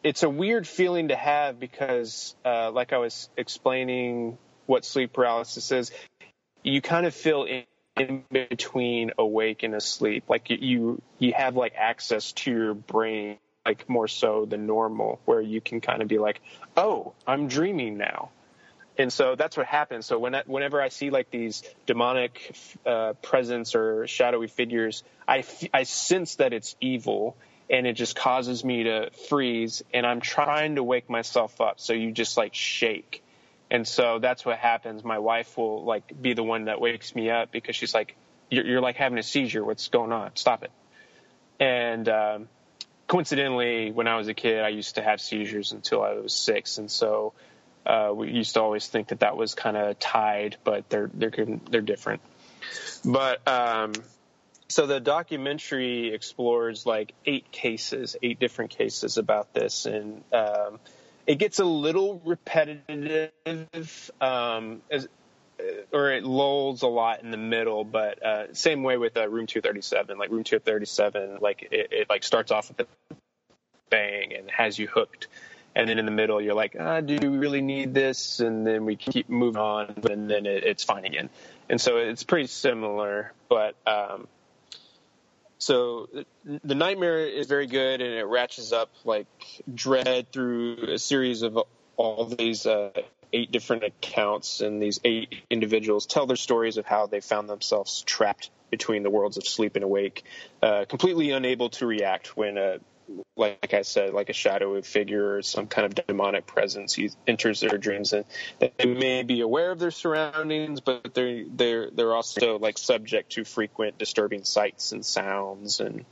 it's a weird feeling to have because, uh, like I was explaining, what sleep paralysis is, you kind of feel in, between awake and asleep. Like you, you have like access to your brain, like more so than normal, where you can kind of be like, oh, I'm dreaming now. And so that's what happens. So when I, whenever I see like these demonic uh, presence or shadowy figures, I, I sense that it's evil, and it just causes me to freeze. And I'm trying to wake myself up, so you just like shake. And so that's what happens. My wife will like be the one that wakes me up because she's like, "You're, you're like having a seizure. What's going on? Stop it." And um, coincidentally, when I was a kid, I used to have seizures until I was six, and so uh, we used to always think that that was kind of tied, but they're they're they're different. But um, so the documentary explores like eight cases, eight different cases about this, and um, it gets a little repetitive, um, as, or it lulls a lot in the middle. But uh, same way with uh, Room 237, like Room 237, like it, it like starts off with a bang and has you hooked. And then in the middle, you're like, ah, do we really need this? And then we keep moving on, and then it, it's fine again. And so it's pretty similar, but um, so the nightmare is very good, and it ratchets up like dread through a series of all these uh, eight different accounts, and these eight individuals tell their stories of how they found themselves trapped between the worlds of sleep and awake, uh, completely unable to react when a like I said, like a shadowy figure or some kind of demonic presence He enters their dreams, and they may be aware of their surroundings, but they're they're they're also like subject to frequent disturbing sights and sounds, and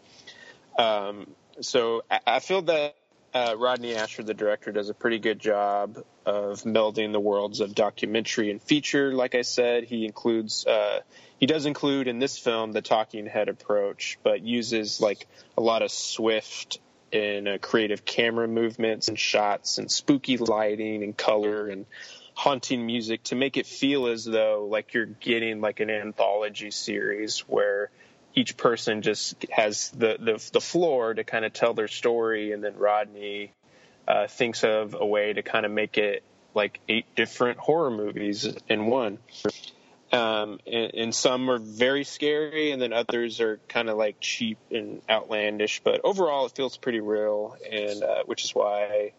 um, so I, I feel that uh, Rodney Ascher, the director, does a pretty good job of melding the worlds of documentary and feature. Like I said, he includes uh, he does include in this film the talking head approach, but uses like a lot of swift and uh, creative camera movements and shots and spooky lighting and color and haunting music to make it feel as though like you're getting like an anthology series where each person just has the the, the floor to kind of tell their story, and then Rodney uh, thinks of a way to kind of make it like eight different horror movies in one. Um, and, and, some are very scary, and then others are kind of like cheap and outlandish. But overall, it feels pretty real, and uh, which is why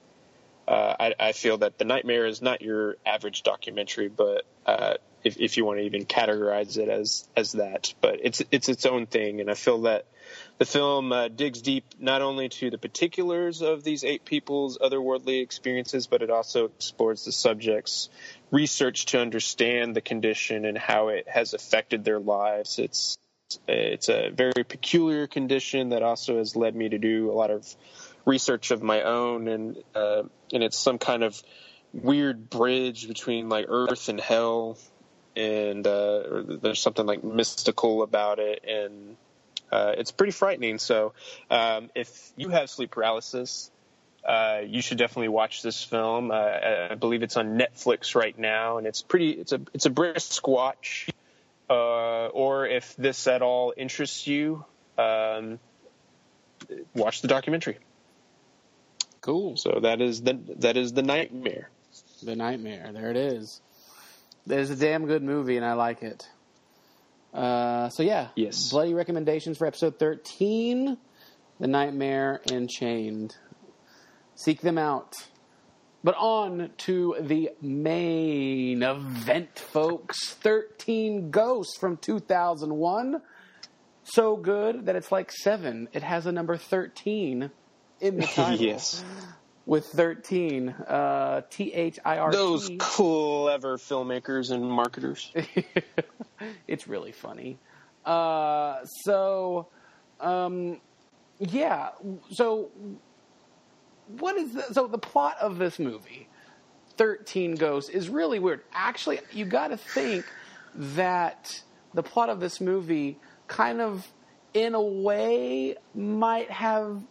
uh, I, I, feel that the Nightmare is not your average documentary, but uh, if, if you want to even categorize it as as that, but it's it's its own thing, and I feel that the film uh, digs deep not only to the particulars of these eight people's otherworldly experiences, but it also explores the subject's research to understand the condition and how it has affected their lives. It's it's a very peculiar condition that also has led me to do a lot of research of my own, and uh, and it's some kind of weird bridge between like earth and hell, and uh, there's something like mystical about it, and uh, it's pretty frightening. So um, if you have sleep paralysis, uh, you should definitely watch this film. Uh, I believe it's on Netflix right now, and it's pretty. It's a it's a brisk watch. Uh, or if this at all interests you, um, watch the documentary. Cool. So that is the that is the nightmare. The nightmare. There it is. It's a damn good movie, and I like it. Uh, so yeah, yes. Bloody recommendations for episode thirteen, The Nightmare Unchained. Seek them out. But on to the main event, folks. 13 Ghosts from 2001. So good that it's like seven. It has a number 13 in the *laughs* title. yes with 13. Uh, T H I R T. Those clever filmmakers and marketers. *laughs* it's really funny. Uh, so, um, yeah. So, what is the, so the plot of this movie? 13 Ghosts is really weird. Actually, you got to think that the plot of this movie kind of in a way might have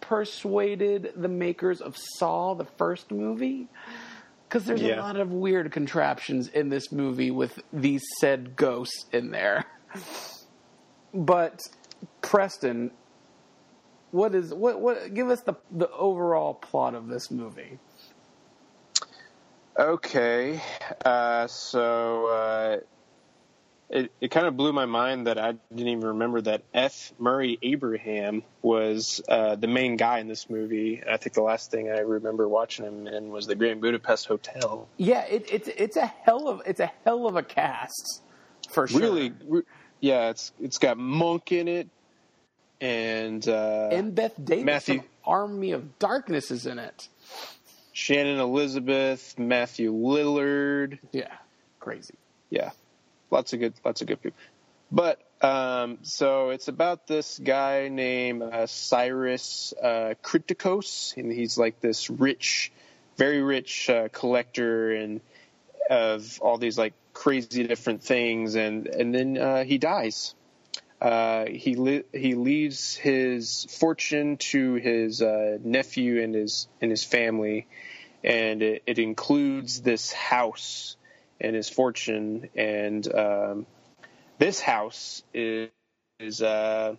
persuaded the makers of Saw, the first movie. Because there's yeah. a lot of weird contraptions in this movie with these said ghosts in there. but Preston, what is what what? Give us the the overall plot of this movie. Okay, uh, so uh, it, it kind of blew my mind that I didn't even remember that F. Murray Abraham was uh, the main guy in this movie. I think the last thing I remember watching him in was the Grand Budapest Hotel. Yeah, it, it's it's a hell of it's a hell of a cast for sure. Really, re- yeah, it's it's got Monk in it, and uh, Embeth Davidtz Matthew Army of Darkness is in it. Shannon Elizabeth, Matthew Lillard. Yeah, crazy. Yeah, lots of good, lots of good people. But um, so it's about this guy named uh, Cyrus uh, Kritikos, and he's like this rich, very rich uh, collector and of all these like crazy different things, and and then uh, he dies. Uh, he he leaves his fortune to his uh, nephew and his and his family, and it, it includes this house and his fortune. And um, this house is, is uh,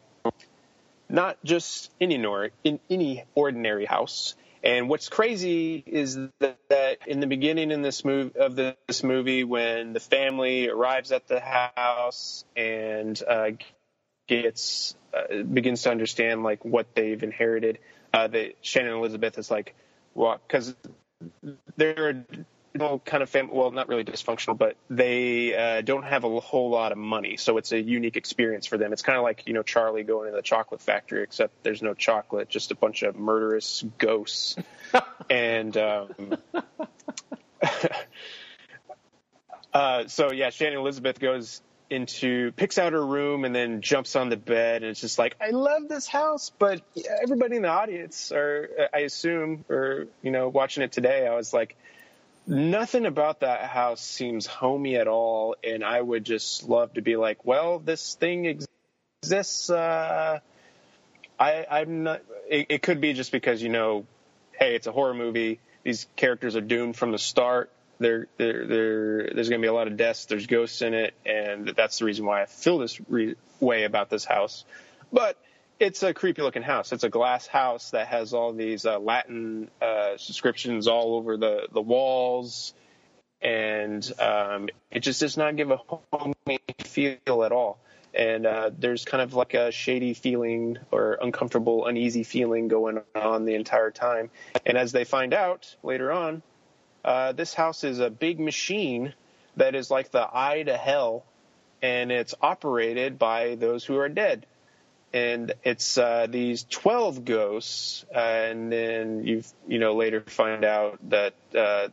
not just any, nor, in any ordinary house. And what's crazy is that, that in the beginning in this move of this movie, when the family arrives at the house and uh, gets uh, begins to understand like what they've inherited, uh, that Shannon Elizabeth is like, well, because they're a kind of fam- well, not really dysfunctional, but they uh, don't have a whole lot of money, so it's a unique experience for them. It's kind of like you know Charlie going to the chocolate factory, except there's no chocolate, just a bunch of murderous ghosts. *laughs* and um, *laughs* uh, so yeah, Shannon Elizabeth goes into picks out her room and then jumps on the bed and it's just like I love this house, but everybody in the audience, or I assume, or you know, watching it today, I was like nothing about that house seems homey at all, and I would just love to be like, well, this thing exists. Uh, I, I'm not. It, it could be just because you know, hey, it's a horror movie. These characters are doomed from the start. There, there, there, there's going to be a lot of deaths. There's ghosts in it, and that's the reason why I feel this re- way about this house. But it's a creepy looking house. It's a glass house that has all these uh, Latin uh, inscriptions all over the the walls, and um, it just does not give a homey feel at all. And uh, there's kind of like a shady feeling or uncomfortable, uneasy feeling going on the entire time. And as they find out later on, uh, this house is a big machine that is like the eye to hell, and it's operated by those who are dead. And it's uh, these twelve ghosts, uh, and then you you know later find out that uh,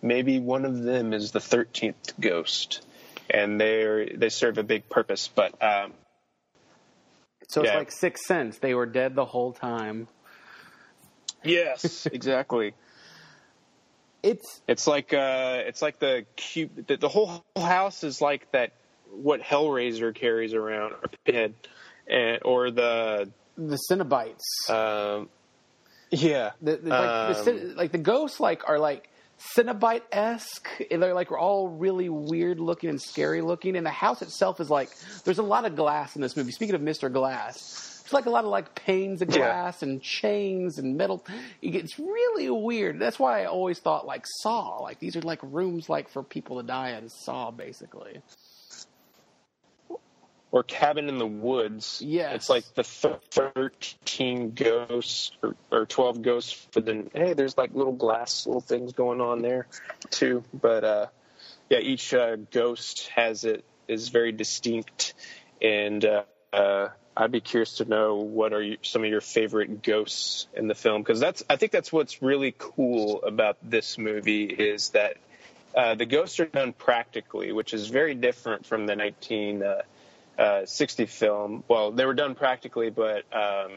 maybe one of them is the thirteenth ghost, and they they serve a big purpose. But um, So it's Yeah. like Sixth Sense. They were dead the whole time. yes, *laughs* exactly. It's It's like uh, it's like the cube. The, the whole house is like that. What Hellraiser carries around, or Pinhead, and or the the Cenobites. um, yeah, the, the, like, the, um, cin- like the ghosts like are like Cenobite esque. They're like we're all really weird looking and scary looking. And the house itself is like there's a lot of glass in this movie. Speaking of Mr. Glass, there's like a lot of like panes of Yeah. glass and chains and metal. It's really weird. That's why I always thought like Saw. Like these are like rooms like for people to die in Saw, basically. or Cabin in the Woods. Yes. it's like the th- thirteen ghosts or, or twelve ghosts for the. Hey, there's like little glass little things going on there too. But uh, yeah, each uh, ghost has it is very distinct, and uh, uh, I'd be curious to know what are you, some of your favorite ghosts in the film because that's I think that's what's really cool about this movie is that. Uh, the ghosts are done practically, which is very different from the 19, uh, uh, 60 film. Well, they were done practically, but um,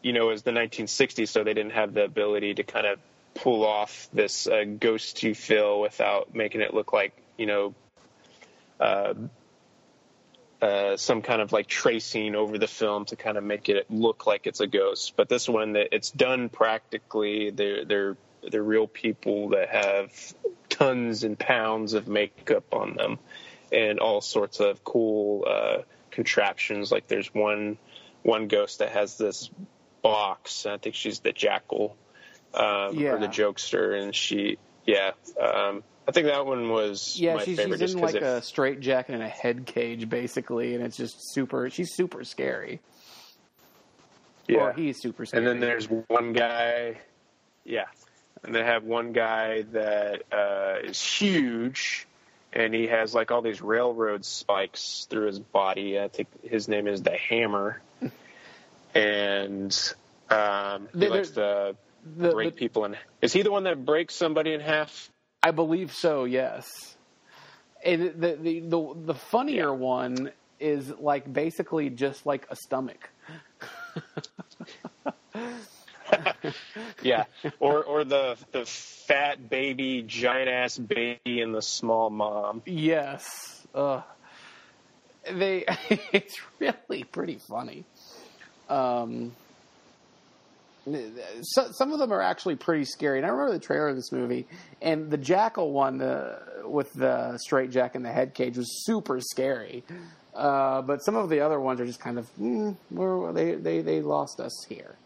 you know, it was the 1960s, so they didn't have the ability to kind of pull off this uh, ghosty feel without making it look like you know. Uh, uh, some kind of like tracing over the film to kind of make it look like it's a ghost, but this one that it's done practically. They're they're they're real people that have tons and pounds of makeup on them, and all sorts of cool uh, contraptions. Like there's one one ghost that has this box. I think she's the jackal um, Yeah. or the jokester, and she yeah. Um, I think that one was Yeah, my she's, favorite she's just in 'cause like it- a straight jacket and a head cage, basically, and it's just super. She's super scary. yeah. Or he's super scary. And then there's one guy, yeah. And they have one guy that uh, is huge, and he has like all these railroad spikes through his body. I think his name is the Hammer, *laughs* and um, he There- likes to the, break the- people in. Is he the one that breaks somebody in half? I believe so. Yes. And the the the, the funnier Yeah. one is like basically just like a stomach. Yeah, or or the the fat baby, giant ass baby, and the small mom. Yes. Ugh. They. *laughs* it's really pretty funny. Um. So, some of them are actually pretty scary, and I remember the trailer of this movie, and the jackal one, the with the straight jack in the head cage, was super scary. Uh, but some of the other ones are just kind of, mm, they they they lost us here.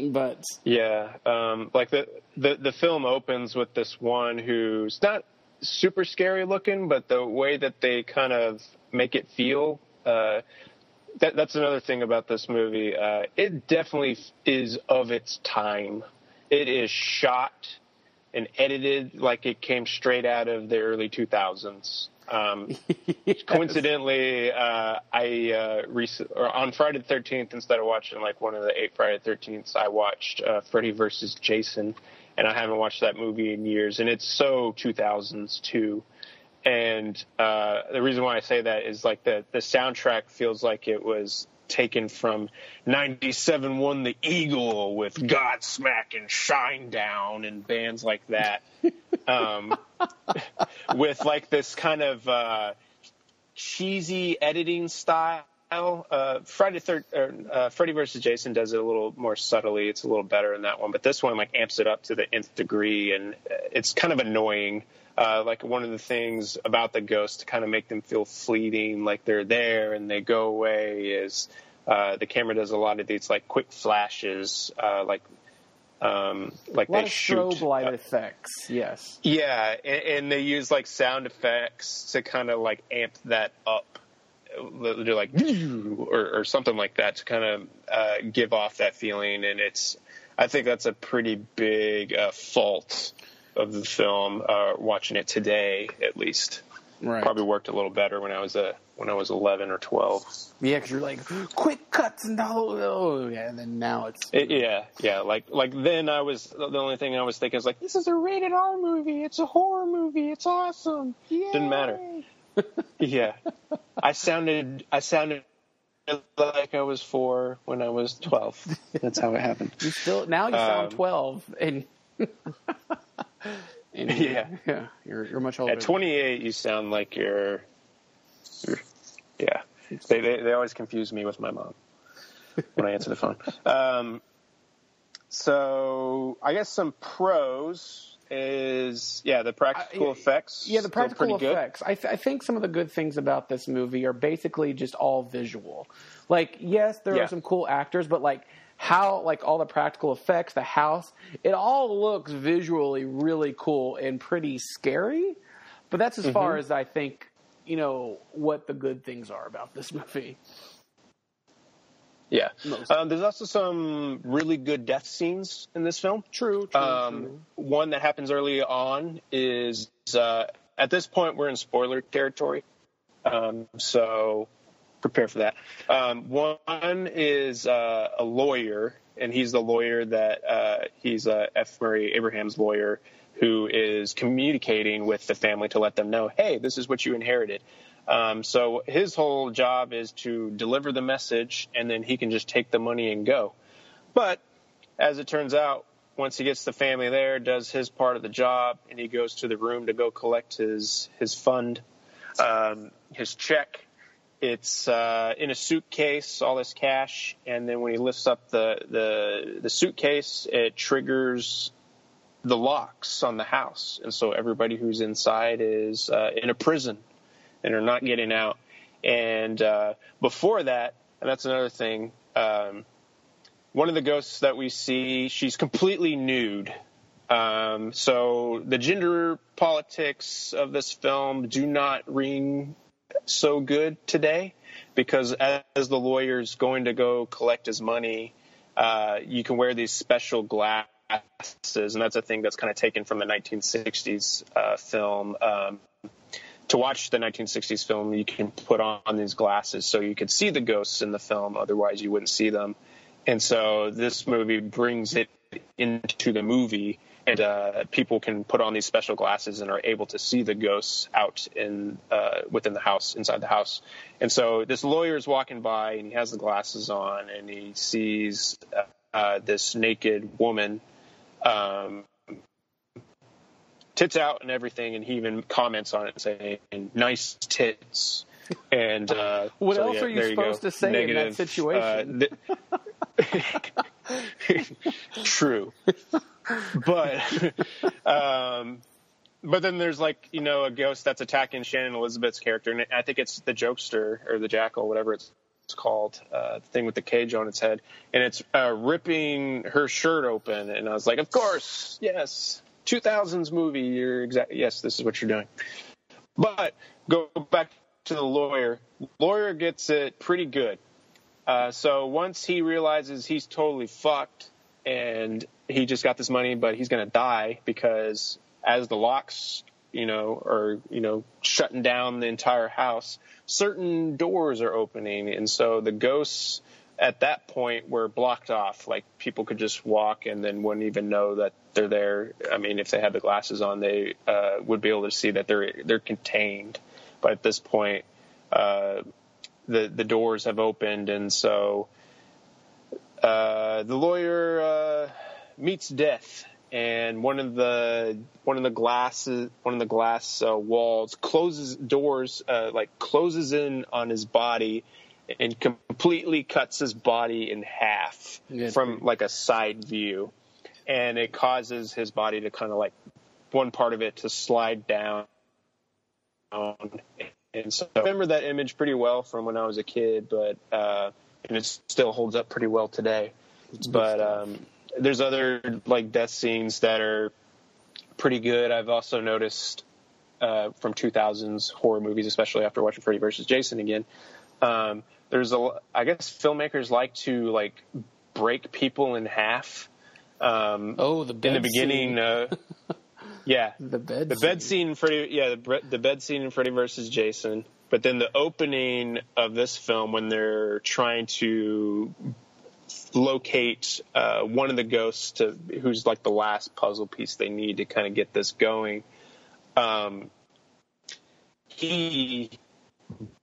But Yeah, um, like the, the the film opens with this one who's not super scary looking, but the way that they kind of make it feel. Uh, that, that's another thing about this movie. Uh, it definitely is of its time. It is shot and edited like it came straight out of the early 2000s. Um, *laughs* coincidentally, uh, I uh, rec- or on Friday the Thirteenth, instead of watching like one of the eight Friday the Thirteenths, I watched uh, Freddy versus Jason, and I haven't watched that movie in years, and it's so 2000s too. And uh, the reason why I say that is like the the soundtrack feels like it was taken from 97 won the eagle with godsmack and Shinedown and bands like that *laughs* um, with like this kind of uh, cheesy editing style Uh, Friday third, or, uh, Freddy versus Jason does it a little more subtly. It's a little better in that one, but this one like amps it up to the nth degree, and uh, it's kind of annoying. Uh, like one of the things about the ghosts to kind of make them feel fleeting, like they're there and they go away, is uh, the camera does a lot of these like quick flashes, uh, like um, like A lot they of shoot. strobe light uh, effects. Yes. yeah, and, and they use like sound effects to kind of like amp that up. They're like *laughs* or, or something like that to kind of uh, give off that feeling, and it's. I think that's a pretty big uh, fault of the film. Uh, watching it today, at least, Right. probably worked a little better when I was a when I was eleven or twelve. Yeah, because you're like quick cuts and oh, oh yeah, and then now it's It, yeah, yeah. Like like then I was the only thing I was thinking is like this is a rated R movie. It's a horror movie. It's awesome. Yeah. Didn't matter. *laughs* yeah, I sounded I sounded like I was four when I was twelve. That's how it happened. you still now you sound Um, twelve and. *laughs* *laughs* Yeah. *laughs* yeah, you're you're much older. At 28, you sound like you're. you're yeah, they, they they always confuse me with my mom when I answer the phone. *laughs* Um, so I guess some pros is yeah the practical Uh, effects. Yeah, the practical effects. I, th- I think some of the good things about this movie are basically just all visual. Like, yes, there Yeah. are some cool actors, but like how like all the practical effects, the house, it all looks visually really cool and pretty scary. But that's as Mm-hmm. far as I think, you know, what the good things are about this *laughs* movie. Yeah, um, there's also some really good death scenes in this film. True, true, Um, one that happens early on is uh, at this point we're in spoiler territory, um, so prepare for that. Um, one is uh, a lawyer, and he's the lawyer that uh, he's uh, F. Murray Abraham's lawyer who is communicating with the family to let them know, hey, this is what you inherited. Um, so his whole job is to deliver the message, and then he can just take the money and go. But as it turns out, once he gets the family there, does his part of the job, and he goes to the room to go collect his his fund, um, his check. It's uh, in a suitcase, all this cash, and then when he lifts up the the, the suitcase, it triggers the locks on the house, and so everybody who's inside is uh, in a prison and are not getting out. And uh, before that, and that's another thing. Um, one of the ghosts that we see, she's completely nude. Um, so the gender politics of this film do not ring so good today because as the lawyer's going to go collect his money, uh, you can wear these special glasses, and that's a thing that's kind of taken from the 1960s uh, film. Um, to watch the 1960s film, you can put on these glasses so you could see the ghosts in the film. Otherwise, you wouldn't see them. And so this movie brings it into the movie, and uh, people can put on these special glasses and are able to see the ghosts out in uh, within the house, inside the house. And so this lawyer is walking by, and he has the glasses on, and he sees uh, this naked woman. Um, tits out and everything, and he even comments on it saying "nice tits." And uh, What so, else yeah, are you supposed go. to say in that situation? uh, th- *laughs* True, but *laughs* um, but then there's like you know a ghost that's attacking Shannon Elizabeth's character, and I think it's the jokester or the jackal, whatever it's it's called, uh, the thing with the cage on its head, and it's uh, ripping her shirt open, and I was like, of course, yes, 2000s movie, you're exactly yes, this is what you're doing. But go back to the lawyer. Lawyer gets it pretty good. Uh, so once he realizes he's totally fucked and he just got this money, but he's going to die because as the locks, you know, are, you know, shutting down the entire house, certain doors are opening. And so the ghosts at that point were blocked off. Like people could just walk and then wouldn't even know that they're there. I mean, if they had the glasses on, they uh, would be able to see that they're, they're contained. But at this point, uh, the the doors have opened, and so uh, the lawyer uh, meets death, and one of the one of the glasses one of the glass uh, walls closes doors uh, like closes in on his body, and completely cuts his body in half Yeah, from like a side view, and it causes his body to kind of like one part of it to slide down. And so I remember that image pretty well from when I was a kid, but uh, and it still holds up pretty well today. But um, there's other like death scenes that are pretty good. I've also noticed uh, from 2000s horror movies, especially after watching Freddy vs. Jason again. Um, there's a, I guess filmmakers like to like break people in half. Um, Oh, the in the beginning, uh, *laughs* yeah, the bed. the bed scene in Freddy, yeah, the, the bed scene in Freddy versus Jason. But then the opening of this film, when they're trying to locate uh, one of the ghosts to who's like the last puzzle piece they need to kind of get this going, um, he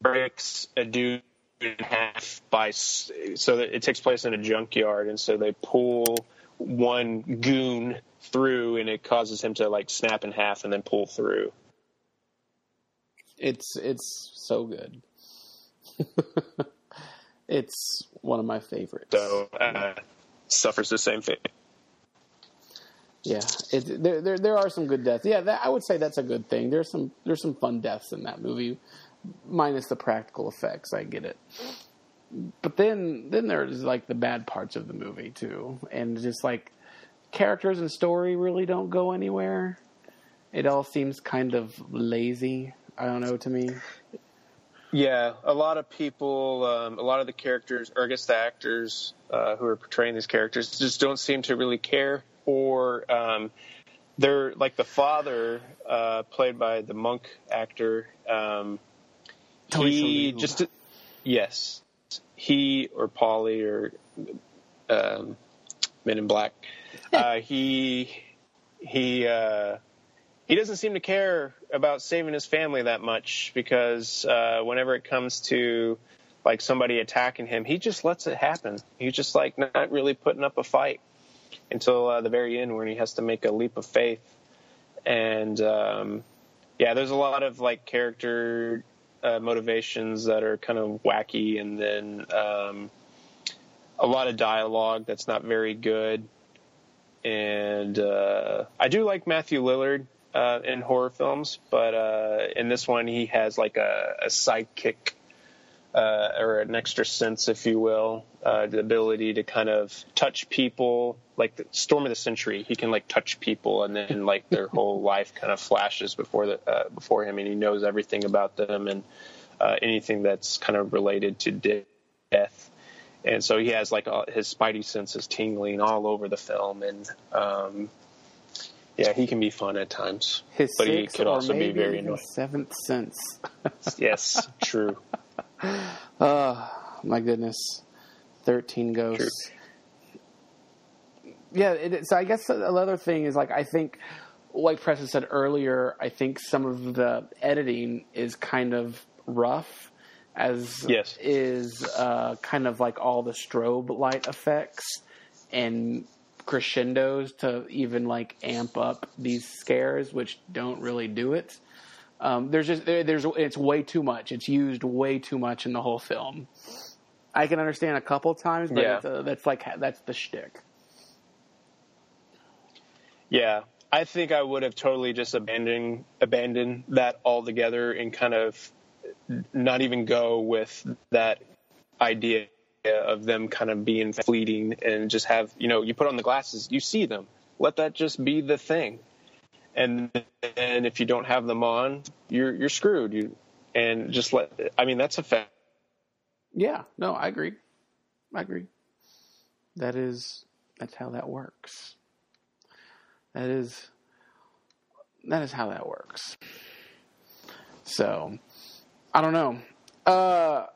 breaks a dude in half by s- so that it takes place in a junkyard, and so they pull one goon through, and it causes him to like snap in half and then pull through. It's it's so good. *laughs* it's one of my favorites. So uh, suffers the same fate. Yeah, it, there, there there are some good deaths. Yeah, that, I would say that's a good thing. There's some there's some fun deaths in that movie, minus the practical effects. I get it, but then then there's like the bad parts of the movie too, and just like characters and story really don't go anywhere. It all seems kind of lazy. I don't know to me. Yeah, a lot of people, um, a lot of the characters, or I guess the actors uh, who are portraying these characters, just don't seem to really care. Or um, they're like the father, uh, played by the monk actor. Um, Tony he Shalhoub. just, yes, he or Polly or um, Men in Black. *laughs* uh, he he uh, he doesn't seem to care about saving his family that much because uh, whenever it comes to like somebody attacking him, he just lets it happen. He's just like not really putting up a fight until uh, the very end when he has to make a leap of faith. And um, yeah, there's a lot of like character uh, motivations that are kind of wacky, and then um, a lot of dialogue that's not very good. And uh, I do like Matthew Lillard uh, in horror films, but uh, in this one he has like a, a sidekick uh, or an extra sense, if you will, uh, the ability to kind of touch people, like the Storm of the Century. He can like touch people, and then *laughs* like their whole life kind of flashes before the uh, before him, and he knows everything about them and uh, anything that's kind of related to death. And so he has like all, his spidey senses tingling all over the film, and um, yeah, he can be fun at times. His but he sixth could also be very annoying. seventh sense. *laughs* Yes, true. Oh *laughs* my goodness, thirteen ghosts. Yeah, it, so I guess another thing is like I think, like Preston said earlier, I think some of the editing is kind of rough, as Yes. is uh, kind of like all the strobe light effects and crescendos to even like amp up these scares, which don't really do it. Um, there's just there, there's it's way too much. It's used way too much in the whole film. I can understand a couple times, but Yeah. it's, uh, that's like that's the shtick. Yeah, I think I would have totally just abandoned abandoned that altogether and kind of not even go with that idea of them kind of being fleeting and just have you know you put on the glasses you see them let that just be the thing and then if you don't have them on you're you're screwed you and just let I mean that's a fact Yeah, no, I agree. I agree. That is that's how that works. That is that is how that works. So, I don't know. Uh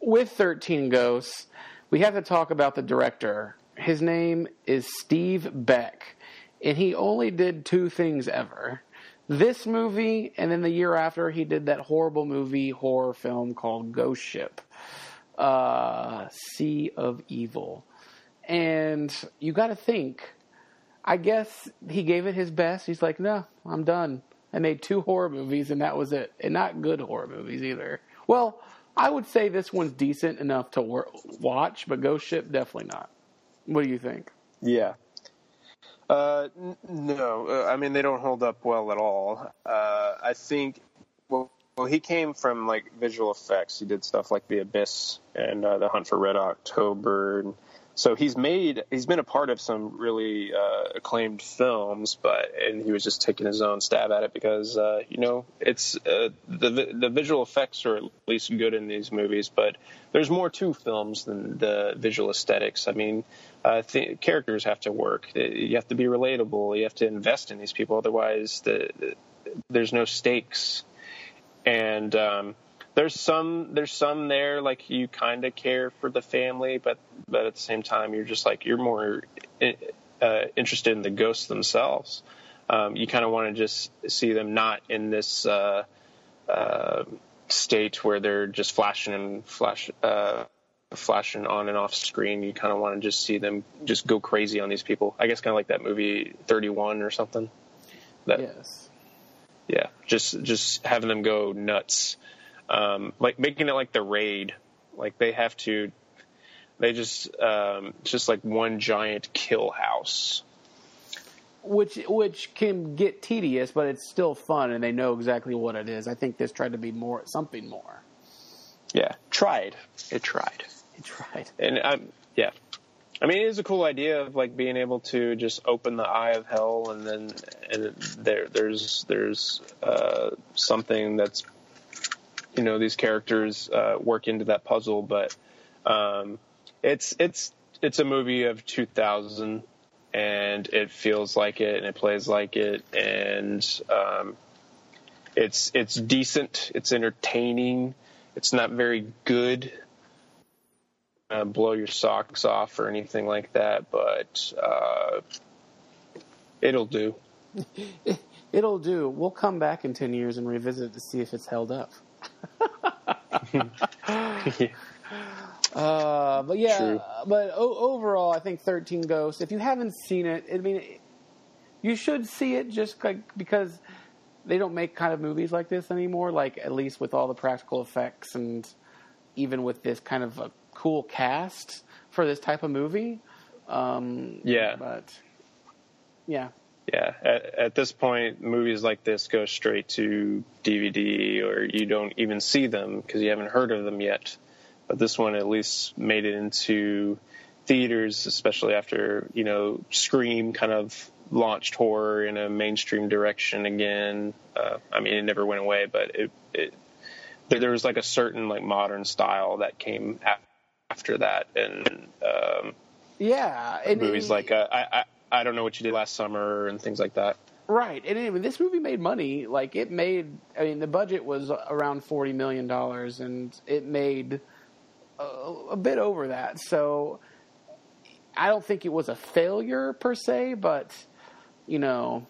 with 13 Ghosts, we have to talk about the director. His name is Steve Beck, and he only did two things ever. This movie, and then the year after, he did that horrible movie, horror film called Ghost Ship uh, Sea of Evil. And you got to think, I guess he gave it his best. He's like, no, I'm done. I made two horror movies, and that was it. And not good horror movies either. Well, I would say this one's decent enough to wor- watch, but Ghost Ship definitely not. What do you think? Yeah. Uh, n- no, uh, I mean they don't hold up well at all. Uh, I think. Well, well, he came from like visual effects. He did stuff like The Abyss and uh, The Hunt for Red October. And so he's made. He's been a part of some really uh, acclaimed films, but and he was just taking his own stab at it because uh, you know it's uh, the the visual effects are at least good in these movies, but there's more to films than the visual aesthetics. I mean, uh, th- characters have to work. You have to be relatable. You have to invest in these people. Otherwise, the, the there's no stakes. And um, there's some there's some there like you kind of care for the family, but but at the same time you're just like you're more uh, interested in the ghosts themselves. Um, you kind of want to just see them not in this uh, uh, state where they're just flashing and flash uh, flashing on and off screen. You kind of want to just see them just go crazy on these people. I guess kind of like that movie 31 or something. That, yes. Yeah, just just having them go nuts, um, like making it like the raid. Like they have to, they just um, it's just like one giant kill house. Which which can get tedious, but it's still fun, and they know exactly what it is. I think this tried to be more something more. Yeah, tried. It tried. It tried. And um, yeah, I mean, it is a cool idea of like being able to just open the eye of hell, and then and there there's there's uh, something that's you know these characters uh, work into that puzzle, but um, it's it's it's a movie of 2000, and it feels like it, and it plays like it, and um, it's it's decent, it's entertaining, it's not very good uh, blow your socks off or anything like that, but uh, it'll do. *laughs* It'll do. We'll come back in 10 years and revisit it to see if it's held up. Yeah. *laughs* Uh, but yeah, True. but o- overall, I think 13 Ghosts, if you haven't seen it, I mean, you should see it just like because they don't make kind of movies like this anymore, like at least with all the practical effects and even with this kind of a cool cast for this type of movie. Um, Yeah. But yeah. Yeah, at, at this point, movies like this go straight to DVD, or you don't even see them because you haven't heard of them yet. But this one at least made it into theaters, especially after you know Scream kind of launched horror in a mainstream direction again. Uh, I mean, it never went away, but it, it there, there was like a certain like modern style that came af- after that, and um, Yeah. And, movies like uh, I, I I don't know what you did last summer and things like that. Right, and anyway, this movie made money. Like it made. I mean, the budget was around forty million dollars, and it made a, a bit over that. So, I don't think it was a failure per se, but you know,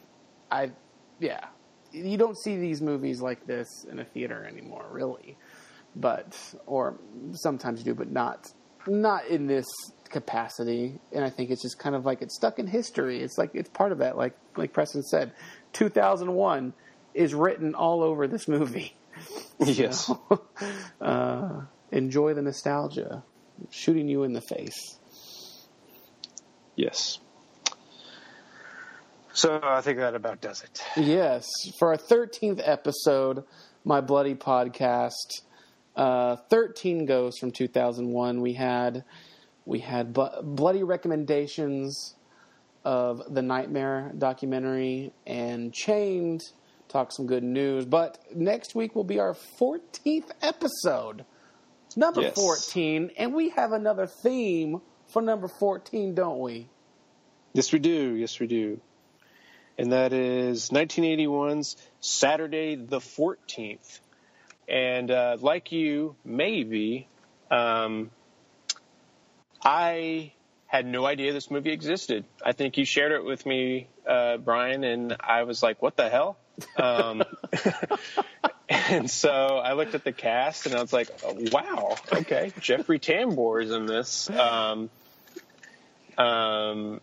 I, yeah, you don't see these movies like this in a theater anymore, really. But or sometimes you do, but not not in this capacity. And I think it's just kind of like it's stuck in history. It's like it's part of that. Like like Preston said, two thousand one is written all over this movie. *laughs* Yes. *laughs* uh, enjoy the nostalgia, shooting you in the face. Yes. So I think that about does it. Yes, for our thirteenth episode, my bloody podcast, uh, thirteen ghosts from two thousand one. We had we had bu- bloody recommendations of the Nightmare documentary and Chained. Talk some good news, but next week will be our fourteenth episode, number Yes. fourteen, and we have another theme for number fourteen, don't we? Yes, we do. Yes, we do. And that is 1981's Saturday the 14th. And uh, like you, maybe, um, I had no idea this movie existed. I think you shared it with me, uh, Brian, and I was like, what the hell? Um, *laughs* and so I looked at the cast and I was like, oh, wow, okay, Jeffrey Tambor is in this. Um, um,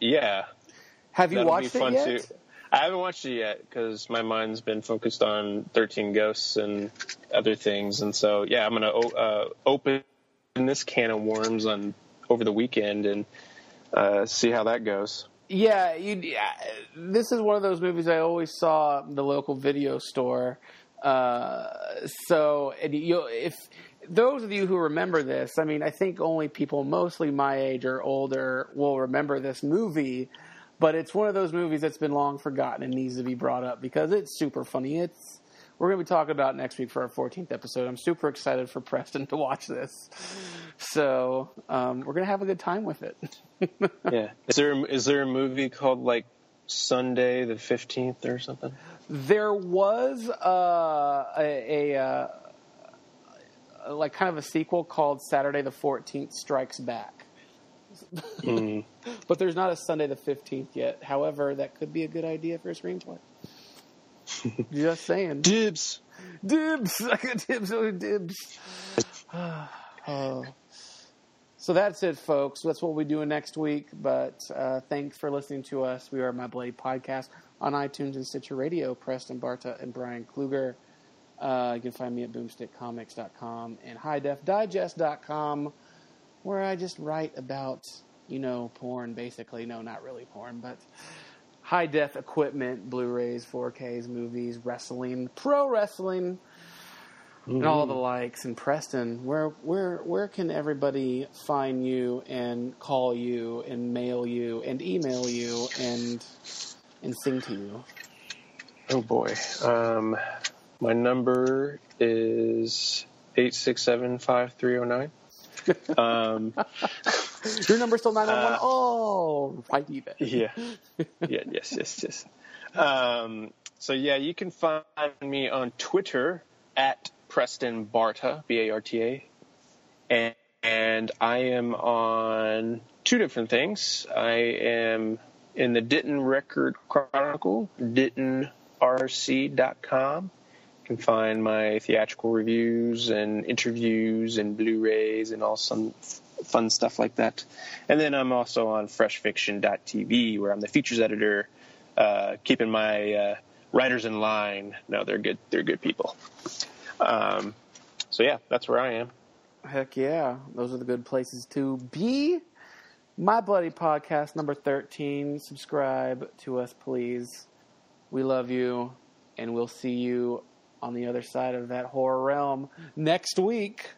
yeah, Have you That'll watched it yet? too. I haven't watched it yet because my mind's been focused on Thirteen Ghosts and other things, and so yeah, I'm gonna uh, open this can of worms on over the weekend and uh, see how that goes. Yeah, you. This is one of those movies I always saw the local video store. Uh, so, and you, if those of you who remember this, I mean, I think only people mostly my age or older will remember this movie. But it's one of those movies that's been long forgotten and needs to be brought up because it's super funny. It's we're going to be talking about next week for our 14th episode. I'm super excited for Preston *laughs* to watch this. So um, we're going to have a good time with it. *laughs* yeah. Is there is there a movie called like Sunday the 15th or something? There was uh, a, a uh, like kind of a sequel called Saturday the 14th Strikes Back. Mm. *laughs* but there's not a Sunday the 15th yet. However, that could be a good idea for a screenplay. *laughs* Just saying. Dibs. Dibs. *laughs* I got dibs on dibs. *sighs* oh. So that's it, folks. That's what we do next week. But uh, thanks for listening to us. We are My Bloody Podcast on iTunes and Stitcher Radio. Preston Barta and Brian Kluger. Uh, you can find me at boomstickcomics.com and highdefdigest.com, where I just write about, you know, porn, basically. No, not really porn, but high def equipment, Blu-rays, 4Ks, movies, wrestling, pro wrestling, mm-hmm. and all the likes. And Preston, where where where can everybody find you and call you and mail you and email you and and sing to you? Oh boy, um, my number is eight six seven five three zero nine. *laughs* *laughs* Your number's still 911. Uh, oh, right even. yeah. *laughs* Yeah, yes, yes, yes. Um, so, yeah, you can find me on Twitter at Preston Barta, B A R T A. And, and I am on two different things. I am in the Denton Record Chronicle, DentonRC.com. You can find my theatrical reviews and interviews and Blu-rays and all some fun stuff like that. And then I'm also on freshfiction.tv where I'm the features editor, uh, keeping my uh, writers in line. No, they're good. They're good people. Um, so yeah, that's where I am. Heck yeah, those are the good places to be. My Bloody Podcast number 13. Subscribe to us, please. We love you, and we'll see you on the other side of that horror realm next week.